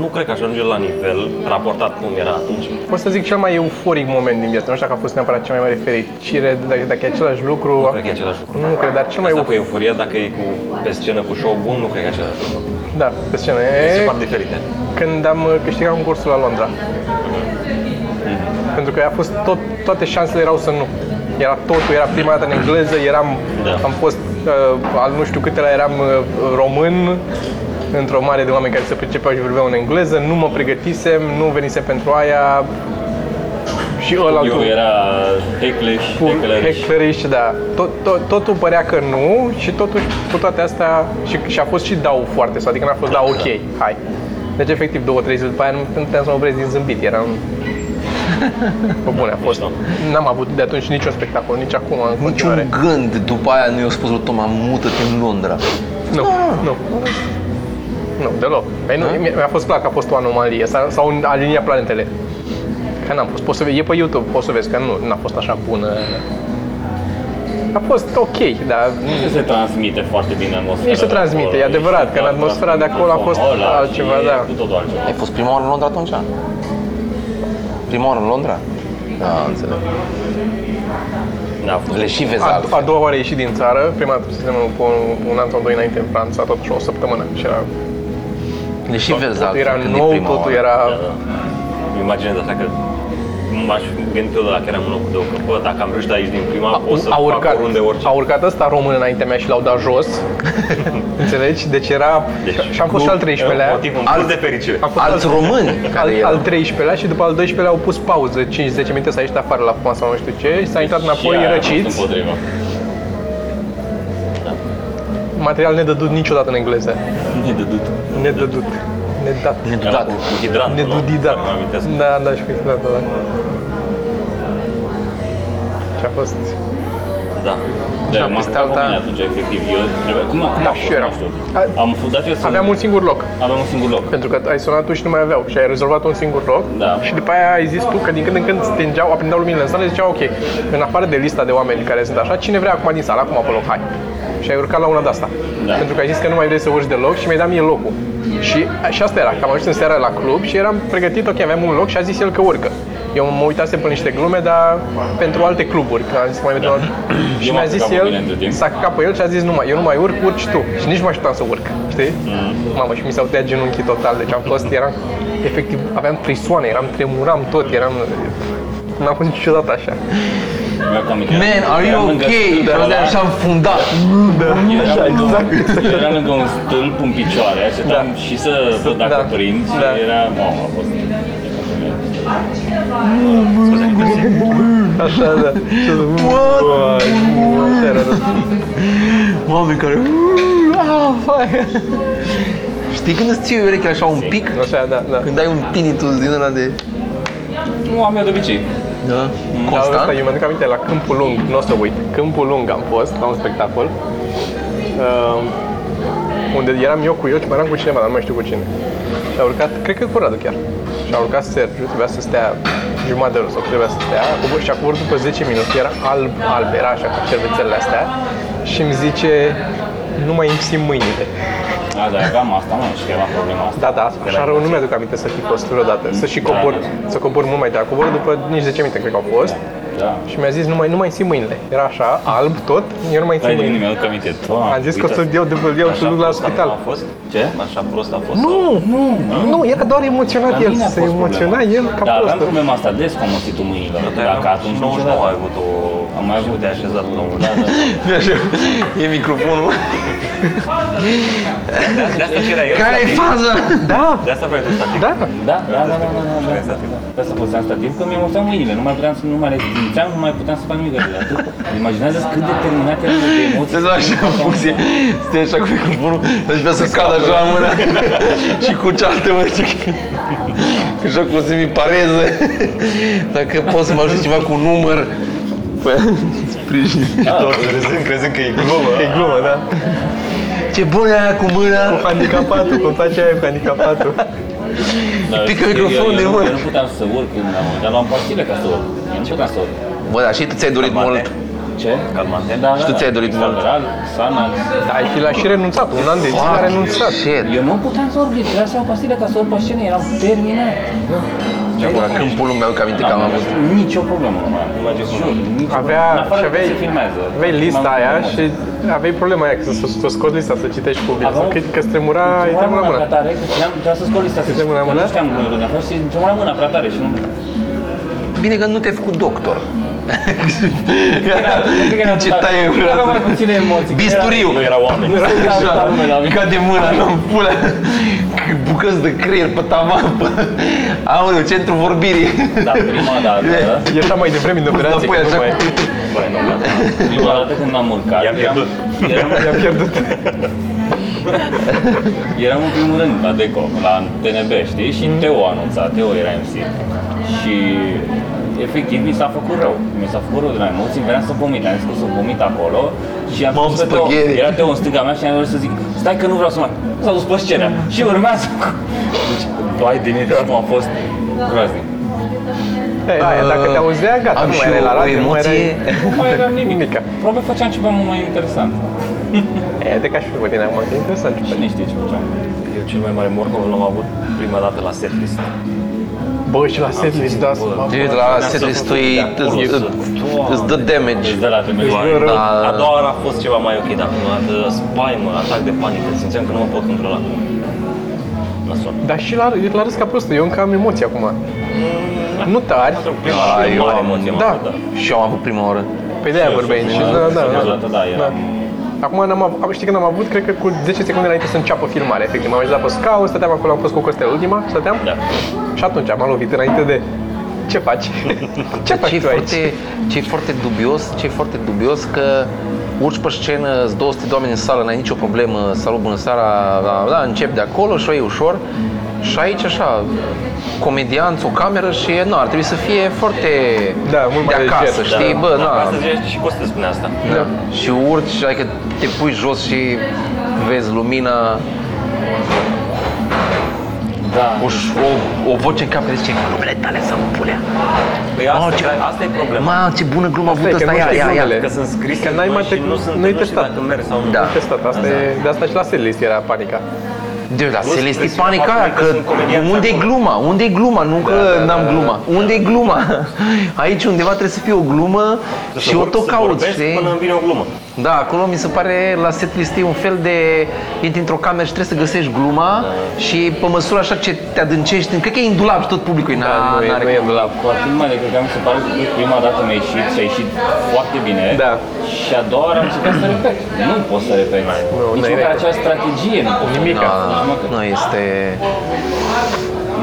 nu cred că aș ajunge la nivel raportat cum era atunci. Pot să zic cel mai euforic moment din viață. Nu știu dacă a fost neapărat cea mai mare fericire, dacă, dacă e același lucru. Nu cred că e același lucru. Nu cred, dar cel mai Asta euforic. cu euforia, dacă e cu, pe scenă cu show bun, nu cred că e același lucru. Da, pe scenă. Se E par diferite. când am uh, câștigat concursul la Londra. Pentru că a fost tot, toate șansele erau să nu. Era totul, era prima dată în engleză, eram, Da. am fost uh, al nu știu câtela, eram uh, român, într-o mare de oameni care se pricepeau și vorbeau în engleză, nu mă pregătisem, nu venisem pentru aia și ăla Eu era hecklish, hecklerish. Hecklerish, da. Tot, tot, totul părea că nu și totuși cu toate astea și, și a fost și dau foarte, sau adică n-a fost da ok, hai. Deci efectiv două, trei zile după aia nu puteam să mă opresc din zâmbit, eram... Pe <laughs> bune, a fost. N-am avut de atunci niciun spectacol, nici acum, în Niciun continuare. gând după aia nu i-a spus lui Toma, mută-te în Londra. Nu, nu. Nu, deloc. Păi nu, mi- mi-a fost clar că a fost o anomalie, s-a- s-au aliniat planetele. Că n-am fost, poți să vezi, e pe YouTube, poți să vezi că nu n-a fost așa bună. A fost ok, dar Nu se transmite foarte bine atmosfera. Nici se de transmite, acolo, e adevărat, că în și atmosfera de acolo a fost ăla altceva, și da. Cu totul altceva. Ai fost prima oară în Londra atunci? Prima oară în Londra? Da, înțeleg. N-a fost. Le și vezi a, altfel. a doua oară a ieșit din țară, prima dată fusesem cu un, un an sau doi înainte în Franța, totuși o săptămână și era, Le și vezi totul altfel era când e nou, prima totul oară. era... Da, da. Îmi Imaginez asta că m-aș gândi eu dacă eram în locul tău, că bă, dacă am reușit aici din prima, o să a fac urcat, oriunde orice. a urcat ăsta român înaintea mea și l-au dat jos. <laughs> Înțelegi? Deci era... și am fost și al 13-lea. Motiv în plus de fericire. Am fost Alți români care al, erau. al 13-lea și după al 12-lea au pus pauză, 5-10 minute să ieși afară la fuma sau nu știu ce, și s-a intrat înapoi Și material nedădut niciodată în engleză. Ne dădut. Nedădut. Nedat. Nedudat. Cu hidrant, nu? Nedudidat. Mă amintesc. Da, da, și cu hidrantul ăla. Și a fost... Da. Da, Și m-am peste jucat alta- cu mine atunci, efectiv. Eu, trebuie, cum, cum Da, a și fost, eu eram. nu știu. A- Am fundat eu să... Aveam un singur loc. Aveam un singur loc. Pentru că ai sunat tu și nu mai aveau și ai rezolvat un singur loc Da. și după aia ai zis tu că din când în când stingeau, aprindeau luminile în sală și ziceau ok, în afară de lista de oameni care sunt așa, cine vrea acum din sală, acum pe loc, hai. Și ai urcat la una de asta. Da. Pentru că ai zis că nu mai vrei să urci deloc și mi-ai dat mie locul. Și, și asta era, că am ajuns în seara la club și eram pregătit, ok, aveam un loc și a zis el că urcă. Eu mă uitasem pe niște glume, dar pentru alte cluburi, că am zis mai mergem la... Și m-am mi-a zis căcat pe el, mine între timp. s-a căcat pe el și a zis, nu mai, eu nu mai urc, urci tu. Și nici nu mă așteptam să urc, știi? Mamă, și mi s-au tăiat genunchii total, deci am fost, eram, efectiv, aveam trisoane, eram, tremuram tot, eram, n-am fost niciodată așa. Mi-am aminte. Man, are you Eram lângă okay? stâlpul Dar ăla, așa am fundat. Eram lângă, exact. eram lângă un stâlp în picioare, așteptam Da. și să văd dacă Da. prind și Da. era, mamă, a fost... Așa, da. What? Așa era, da. Oameni care... Ah, fai. Știi când îți ții urechile așa un pic? Așa, da, da. Când ai un tinnitus din ăla de... Nu am eu de obicei. Da? Da, asta, Constant? eu mă duc aminte la Câmpul Lung, nu o să uit. Câmpul Lung am fost la un spectacol. Uh, unde eram eu cu eu și mai eram cu cineva, dar nu mai știu cu cine. Și a urcat, cred că cu Radu chiar. Și a urcat Sergiu, trebuia să stea jumătate de oră sau trebuia să stea. A coborât și a coborât după 10 minute, era alb, alb, era așa cu cervețelele astea. Și îmi zice, nu mai îmi simt mâinile. A, dar aveam asta, mă, și că era problema asta. Da, da, așa rău nu mi-aduc aminte să fi fost vreodată. Să și cobor, să cobor mult mai tare. Cobor după nici 10 minute, cred că au fost. Da. Și mi-a zis, nu mai, nu mai simt mâinile. Era așa, alb tot, eu nu mai simt Hai de mine, mâinile. mi-aduc aminte. Doamne, Am zis că o să uite. iau de iau să Așa duc la prost spital. A fost? Ce? Așa prost a fost? Nu, nu, nu, e că doar emoționat La el, mine a se fost emoționa problema. el ca Da, aveam prostul. problema asta des cu amoțitul mâinilor. Dacă atunci nu 99 ai avut o... Am mai avut de așezat la un Da, da. <laughs> Așa, e microfonul. De asta și era el. Care e faza? Da, De asta vrei tu static. da. Da, da, da, da, da, da, da, da. De asta făceam stativ, că mi-e emoționam mâinile, nu mai puteam să, nu mai le simțeam, nu mai puteam să fac nimic de atât. Imaginează cât de terminat eram de emoții. Se așa în funcție, stai așa cu microfonul, deci vrea să cadă așa în mână și cu cealaltă mână, așa cum se mi pareze. Dacă poți să mă ajut ceva cu un număr, păi, sprijin. Toți râzând, crezând că e glumă. E glumă, da. Ce bună e aia cu mâna! Cu handicapatul, cum face aia cu handicapatul. Dar pică eu- microfonul eu- de eu nu- mână. Eu nu puteam să urc, când am, dar luam pastile ca să urc. Eu nu puteam să urc. Bă, dar și tu ți-ai dorit Calmante. mult. Ce? Calmante. Da, Și tu ți-ai dorit mult. Salveral, Sanax. Da, și l-a și renunțat, un an de zile a renunțat. shit. Eu nu puteam să urc, deci trebuia să iau pastile ca să urc pe scenă, eram terminat. La câmpul lui mi-aduc aminte că am avut. Nicio problemă nu mai am. merge cu Jur, nicio Avea, problemă. În afară și că aveai, se filmează. aveai lista M-am- aia m-am- și aveai problema aia, că să, să scoți lista, să citești public, Aveam- că, că îți tremura, îi Îmi tremura prea mâna. tare, că știam, trebuia să scot lista, să tremura că mâna? nu știam cum de fost și îmi tremura mâna prea tare și nu... Bine că nu te-ai făcut doctor. Cred că era Ce total- taie în Era mai puține emoții. Bisturiu. Nu era oameni. Așa, Era lumea la mine. ca de mână, nu pula. Bucăți de creier pe tavan. Pe... Aoleu, centru vorbirii. Da, prima dată, Ieșea mai devreme din operație, Înapoi că nu așa mai... cu... Băi, nu, gata. prima dată când m-am urcat, I-am eram, pierdut. eram, I-am pierdut. eram în primul rând la Deco, la TNB, știi? Și Teo a anunțat, Teo era MC. Și efectiv mi s-a făcut rău. Mi s-a făcut rău de la emoții, vreau să vomit, am zis că o să vomit acolo și am Mam, spus pe Teo, spaghetti. era Teo în stânga mea și am vrut să zic, stai că nu vreau să mai... S-a dus pe scenă și urmează. Deci, vai de mine, cum a fost groaznic. Ei, aia, dacă te auzea, gata, Am nu și mai erai eu la o radio, nu mai erai... emoție. Nu mai aveam nimic. Nimica. Probabil făceam ceva mult mai interesant. E, de ca și pe tine acum, e interesant ce faci. Cine știe ce făceam. Eu cel mai mare morcov l-am avut prima dată la setlist. Bă, și la setlist, da, Bă, mă, Deci la setlist-ul îți- îți îți dă damage. Deci de la trebuie Doar, rău. Da. A doua oară a fost ceva mai ok, dar prima dată spaimă, atac de panică, simțeam că nu mă pot controla. Nasol. Dar și la, la râs ca prostul, eu încă am emoții acum. Nu tari, Prima Ah, dată eu mare am- emoție, da. m-am dat. Și eu am avut prima oară. pe de-aia vorbeai. Și da, da, Prima da. dată, da, eram... Acum n-am avut, știi când am avut, cred că cu 10 secunde înainte să înceapă filmarea, efectiv. M-am așezat pe scaun, stăteam acolo, am fost cu Costel ultima, stăteam. Da. Și atunci m-am lovit înainte de... Ce faci? <laughs> Ce faci Ce e tu aici? foarte, ce e foarte dubios, ce e foarte dubios că urci pe scenă, sunt 200 de oameni în sală, n-ai nicio problemă, salut, bună seara, da, da, încep de acolo și o e ușor. Și aici așa, comedianți, o cameră și nu, ar trebui să fie foarte Da, mult mai de acasă, leger, știi, da. bă, na. Asta zice și Costel spunea asta. Da. Și urci, adică te pui jos și vezi lumina, Da. o, o, o voce în cap care zice glumele tale să mă pulea. Păi asta, Oh, ce- e- asta e problema. Mamă, ce bună glumă a avut e, că ăsta, nu ia, știi ia, ia. glumele. Că sunt scrise Că n-ai băi, mai și te- nu sunt, nu-i nu știu testat. dacă merg sau nu. Da. Testat, asta, e, de asta și la setlist era panica. De la Plus Celesti presiunea panica aia, faptului că sunt comedianți unde e acolo. gluma? unde e gluma? Nu că Da, da, n-am da, da. gluma. unde e gluma? <laughs> Aici undeva trebuie să fie o glumă și Să o vor- tot să cauți, vorbesc știi? Până îmi vine o glumă. Da, acolo mi se pare la setlist e un fel de intri într-o cameră și trebuie să găsești gluma și pe măsură așa ce te adâncești, cred că e în dulap și tot publicul e, Da, na, nu e- n-are nu e cum. în dulap. Cu atât mai decât că mi se pare că prima dată mi-a ieșit și a ieșit foarte bine. Da. Și a doua oară am încercat să repet. Nu poți să repeți. Nu, Nici n-ai măcar repet. acea strategie nu poți. Nimic. Da, Nici măcar. nu este...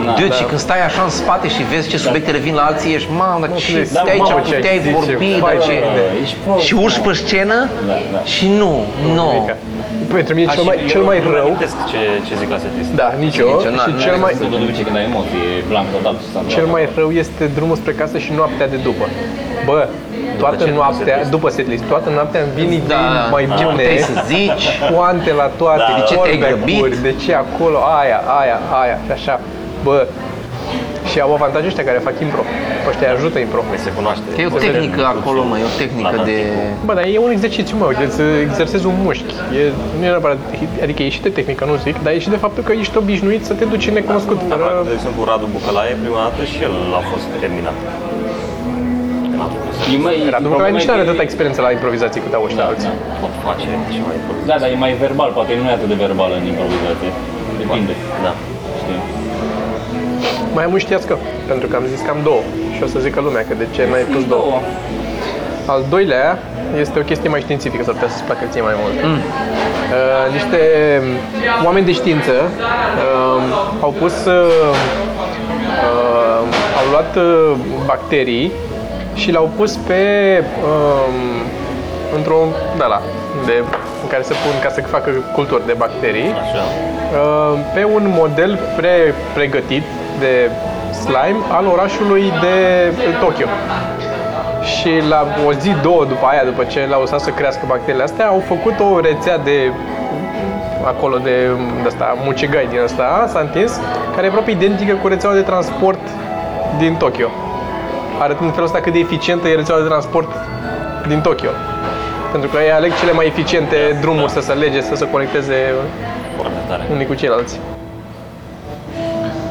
Na, Dude, da. și când stai așa în spate și vezi ce subiecte revin la alții, ești, mamă, dar ce vezi, stai da, aici, mamă, ce puteai ai zis, vorbi, ce dar faci, ce... da, ești pro. Și urci pe scenă Da, da. și nu, nu. Nimica. Pentru mine A, cel și mai, eu cel mai nu rău, amintesc ce, ce zic la setlist. da, nici eu, Nici eu, n-a- și n-are cel mai, Se duce când ai emoții, e blank total. și s-a cel întâmplat. mai rău este drumul spre casă și noaptea de după. Bă, toată ce? noaptea, Setlist? după setlist, toată noaptea îmi vin idei Da, mai ce bune, puteai să zici, poante la toate, Da, de ce te-ai grăbit? de ce acolo, aia, aia, aia și așa. Bă, și au avantajul ăștia care fac impro. Pe ăștia îi ajută impro. Se cunoaște. că e o tehnică acolo, mă, e o tehnică Da, da, de... Bă, dar e un exercițiu, mă, uite, să exersezi un mușchi. E, nu e neapărat, adică e și de tehnică, nu zic, dar e și de faptul că ești obișnuit să te duci în necunoscut. Da, Fără... de exemplu, Radu Bucălaie, prima dată și el a fost terminat. N-a făcut să E mai, Radu problema Bucălaie nici e nu are că- atâta experiență la improvizații cât au ăștia Da, alții. da. pot face și mai improvizație. Da, dar e mai verbal, poate nu e atât de verbal în improvizație. Depinde, Da. Știi? Mai am un știați că, pentru că am zis că am două și o să zică lumea că de ce n-ai pus două. Două. Al doilea este o chestie mai științifică, s-ar putea să-ți placă ție mai mult. Mm. Uh, niște oameni de știință uh, au pus, uh, uh, au luat uh, bacterii și le-au pus pe, um, într-o, da, la, de, în care se pun ca să facă culturi de bacterii. Așa. Uh, pe un model pre-pregătit de slime al orașului de Tokyo. Și la o zi, două după aia, după ce l-au lăsat să crească bacteriile astea, au făcut o rețea de acolo de, de asta, mucigai din asta, s-a întins, care e aproape identică cu rețeaua de transport din Tokyo. Arătând în felul ăsta cât de eficientă e rețeaua de transport din Tokyo. Pentru că ei aleg cele mai eficiente drumuri să se lege, să se conecteze Foarte tare. unii cu ceilalți.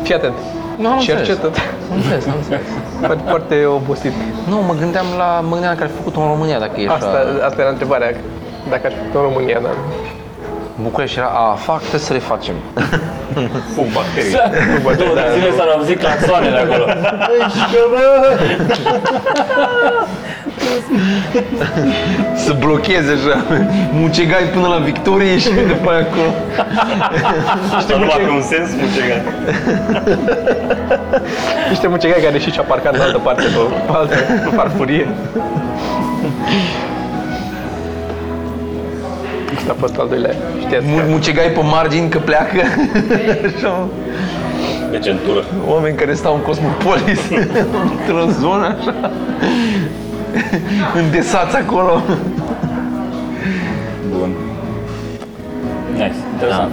Fii atent. Nu, am înțeles. Cercetă. Am înțeles, am înțeles. Foarte, foarte obosit. Nu, mă gândeam la, mă gândeam că ar fi făcut în România dacă e Asta, așa. asta era întrebarea. Dacă aș fi făcut în România, dar... București era, a, fac, trebuie să le facem. Fug <laughs> bacterii. Două de zile s-au auzit claxoanele acolo. <laughs> să blocheze așa, mucegai până la Victorie și <laughs> după aia acolo. Asta nu are un sens, mucegat. Niște mucegai care și și-a parcat în altă parte, pe, pe altă farfurie. Asta a fost al doilea. Știați că... Mu- Mucegai pe margini că pleacă. <laughs> Așa, De centură. oameni care stau în Cosmopolis, <laughs> într-o zonă așa, îndesați acolo. Bun. Nice, interesant.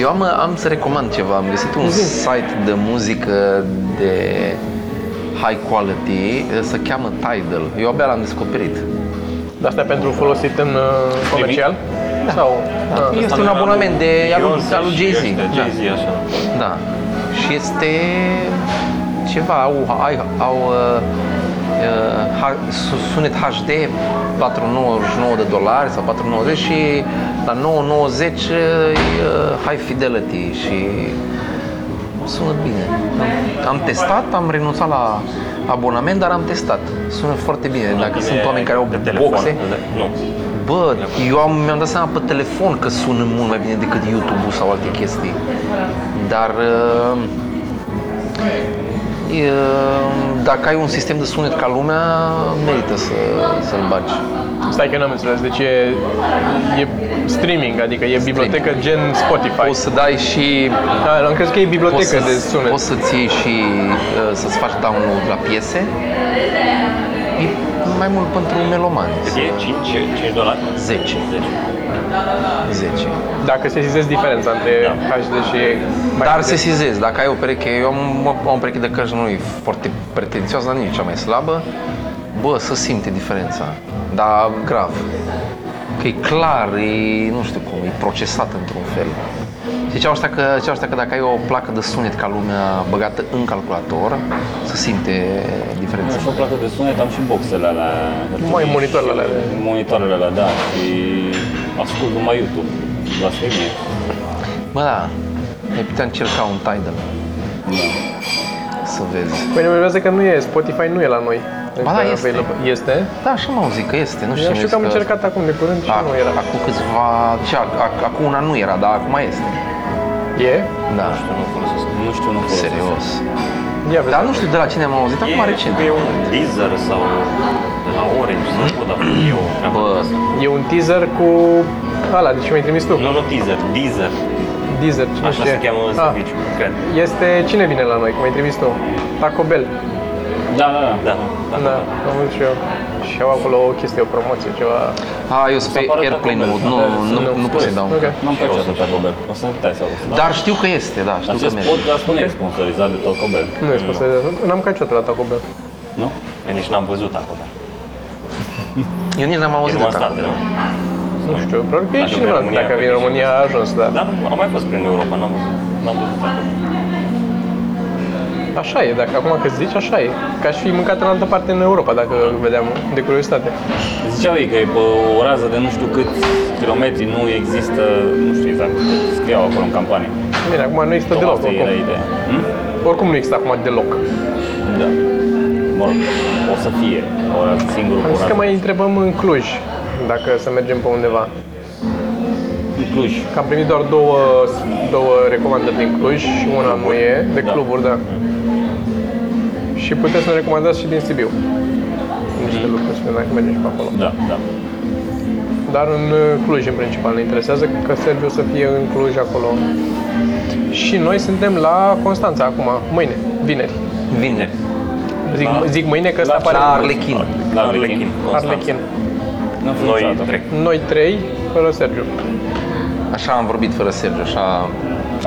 Eu am, am să recomand ceva. Am găsit un site de muzică de high quality, se cheamă Tidal. Eu abia l-am descoperit. De asta pentru folosit în uh, comercial? Sau? Ah. Este un abonament de al lui- al lui Jay-Z. De Da. Jay-Z, așa. Da. Și este ceva, au, au, au uh, uh, ha- su- sunet HD 4,99 de dolari sau 4,90 și la 9,90 e uh, high fidelity și sună bine. Am, am testat, am renunțat la abonament, dar am testat. Sună foarte bine. Dacă sunt oameni care au Pe telefon. boxe, Nu. Bă, eu am, mi-am dat seama pe telefon că sună mult mai bine decât YouTube-ul sau alte chestii. Dar uh, e, dacă ai un sistem de sunet ca lumea, merită să, să-l bagi. Stai că n-am înțeles. Deci e, e streaming, adică e bibliotecă gen Spotify. Poți să dai și Da, am crezut că e bibliotecă poți, de să, sunet. poți să-ți iei și uh, să-ți faci download la piese. E mai mult pentru melomani. Cât e? 5, 5 dolari? 10. 10. 10. Dacă se sizezi diferența între HD și... Dar se sizezi, dacă ai o pereche, eu am, am o pereche de cărți nu e foarte pretențioasă, dar nici cea mai slabă, bă, să simte diferența, dar grav. Că e clar, e, nu știu cum, e procesat într-un fel. Ziceau ăștia că, ziceau ăștia că dacă ai o placă de sunet ca lumea băgată în calculator, se simte diferența. Și o placă de sunet, am și boxele alea. Mai monitoarele alea. Monitoarele alea, da. Și ascult numai YouTube. Blasfemie. Bă, da, ai putea încerca un Tidal Da. să vezi. Păi ne urmează că nu e, Spotify nu e la noi. Ba da, Încă este. available. Este? Da, așa m-au zis că este, nu știu. Eu mi-a știu zis că am încercat acum de curând și nu era. Acum câțiva, ce, ac- ac- acum una nu era, dar acum este. E? Da, Nu folosesc. Nu știu, nu folosesc. serios. Ia vezi. Dar nu știu de la cine am auzit, acum recent. E un Deezer sau de la Orange sau Vodafone. E o treabă Bă, de asta. E un teaser cu ala, deci mi-ai trimis tu. Nu, nu Deezer, Deezer. Deezer, cine Așa știe? se cheamă în Ah, serviciu, cred. Este, cine vine la noi, cum ai trimis tu? Taco Bell. Da, da, da. Da, da. Da, am văzut și eu. Și au acolo o chestie, o promoție, ceva. a, eu sunt pe apare Airplane Taco mode, Bell. nu, nu, Nu, nu pot să dau. Ok. N-am căutat pe Taco Bell. O să putea să aud. Dar știu că este, da, știu că Acest merge. podcast nu e sponsorizat de Taco Bell. Nu e sponsorizat. N-am mâncat niciodată la Taco Bell. Nu? Eu nici n-am văzut acolo. <laughs> Eu nici n-am E auzit de numai Taco statele. Bell. Nu știu, probabil că e Dacă și vine în România, dacă cred vine că și România a ajuns, da. Dar am mai fost prin Europa, n-am văzut. N-am văzut acolo. Așa e, dacă acum că zici, așa e. Ca și fi mâncat în altă parte în Europa, dacă vedeam de curiozitate. Ziceau ei că e pe o rază de nu știu câți kilometri nu există, nu știu exact, scriau acolo în campanie. Bine, acum nu există Cam deloc, asta era oricum. ideea. Hm? Oricum nu există acum deloc. Da. Mă rog, o să fie o singurul Am zis că curat. mai întrebăm în Cluj, dacă să mergem pe undeva. În Cluj. Că am primit doar două, două recomandări din Cluj și una nu e, de Da. cluburi, da. Și puteți să ne recomandați și din Sibiu. Niște lucruri, să vedem dacă mergem și pe acolo. Da, da. Dar în uh, Cluj, în principal, ne interesează că Sergiu o să fie în Cluj acolo. Și noi suntem la Constanța acum, mâine, vineri. Vineri. Zic, Da. zic mâine că ăsta La pare La Arlechin. La Arlechin. Arlechin. Arlechin. Nu Noi trec. Noi trei, fără Sergiu. Așa am vorbit fără Sergiu, așa...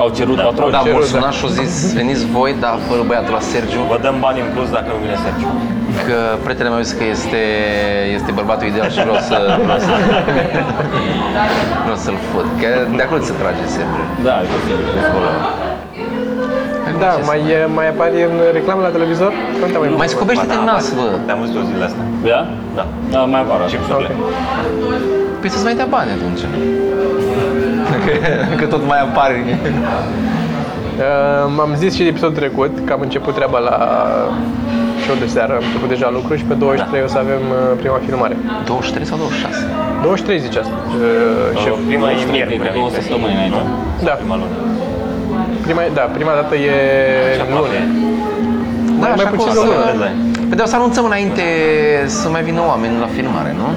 Au cerut Da. patroni. Da, cerut, m-au da. sunat și au zis, veniți voi, dar fără băiatul la Sergiu, Vă dăm bani în plus dacă nu vine Sergiu. că prietenul meu zis că este, este bărbatul ideal și vreau să... Vreau, să, <laughs> vreau să-l fut, că de acolo se trage Sergiu. Da, e posibil. de acolo. Da, mai, e- mai apare în reclamă la televizor? Când te mai Mai scobește-te în nas, bă. Te-am văzut eu zilele astea. Da? Da. Da, mai apar așa. Chipsurile. Păi să-ți mai dea bani atunci. <laughs> Că, că tot mai apare. Uh, am zis și de episodul trecut că am început treaba la show de seară, am început deja lucru și pe 23 o să avem uh, prima filmare. 23 sau 26? 23 zice asta, uh, șef. Prima e Cred că miercuri. două săptămâni înainte. Da, Prima lună. prima, da, prima dată e Și luni. aproape. Da, Mai- mai așa puțin că o de o să- lună. Deadline. Păi dar o să anunțăm înainte să mai vină oameni la filmare, nu?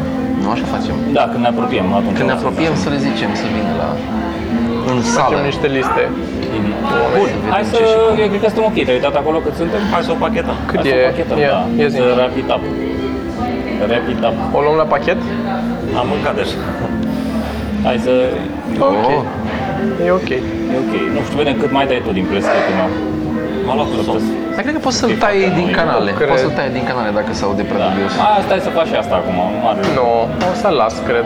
Nu așa facem. Da, când ne apropiem, atunci. Când ne o să apropiem să le zicem să vină la în sală. Facem niște liste. Bun, Să vedem hai să... ce și cum. Eu cred că suntem ok. Te-ai uitat acolo cât suntem? Hai să o pachetăm. Cât Hai să e? o pachetăm, Ia, da. ia zi. Să wrap it up. Wrap it up. O luăm la pachet? Am mâncat deja. Hai să... Ok. Oh. E ok. E ok. Nu știu, vedem cât mai dai tu din pleschetul meu. M-a luat cu sos. Dar cred că poți să-l tai din canale. cred. Poți să-l tai din canale dacă se aude prea Da. dubios. A, stai să faci și asta acum. Nu are... Nu, o să las, cred.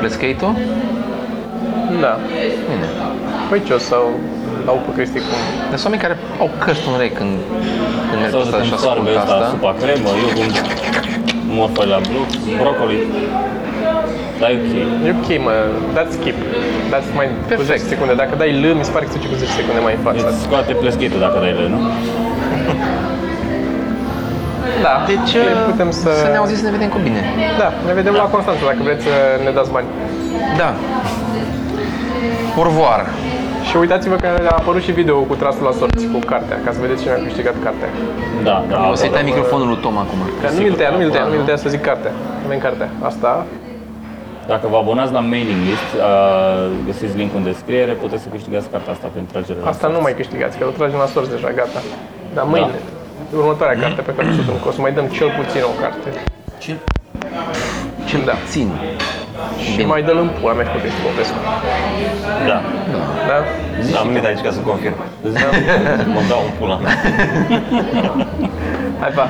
Pleskate-ul? Da. Bine. Păi ce o să dau pe Cristi cum? Dar sunt oameni care au căști în rei când, când merg Sau pe să asta și te soarbe ascultă ăsta, asta. supa cremă, eu cum morfă la blu, brocoli. Dar e ok. E ok, mă, dați skip. Dați mai cu Perfect. 10 secunde. Dacă dai L, mi se pare că se duce cu 10 secunde mai în față. Îți scoate pleschetul dacă dai le, nu? <laughs> Da, Deci le putem să... să ne auziți să ne vedem cu bine. Da, ne vedem la Constanța dacă vreți să ne dați bani. Da. Urvoar. Și uitați-vă că a apărut și video cu trasul la sorți, cu cartea, ca să vedeți cine a câștigat cartea. Da, da. O să-i tai microfonul lui Tom acum. Că nu mi-l tăia, nu mi-l tăia, nu mi-l tăia să zic cartea. Avem cartea. Asta, Dacă vă abonați la mailing list, uh, găsiți linkul în descriere, puteți să câștigați cartea asta pentru tragere la asta nu mai câștigați, că o tragem la sorți deja, gata. Dar mâine, următoarea carte pe care o să o dăm, că o să mai dăm cel puțin o carte. Cel, cel Da. puțin. Și Bine. mai dă-l în pula mea pe Cristi Popescu. Da. Da? Am venit aici ca să confirm. <laughs> Mă dau un pula mea. Hai, pa!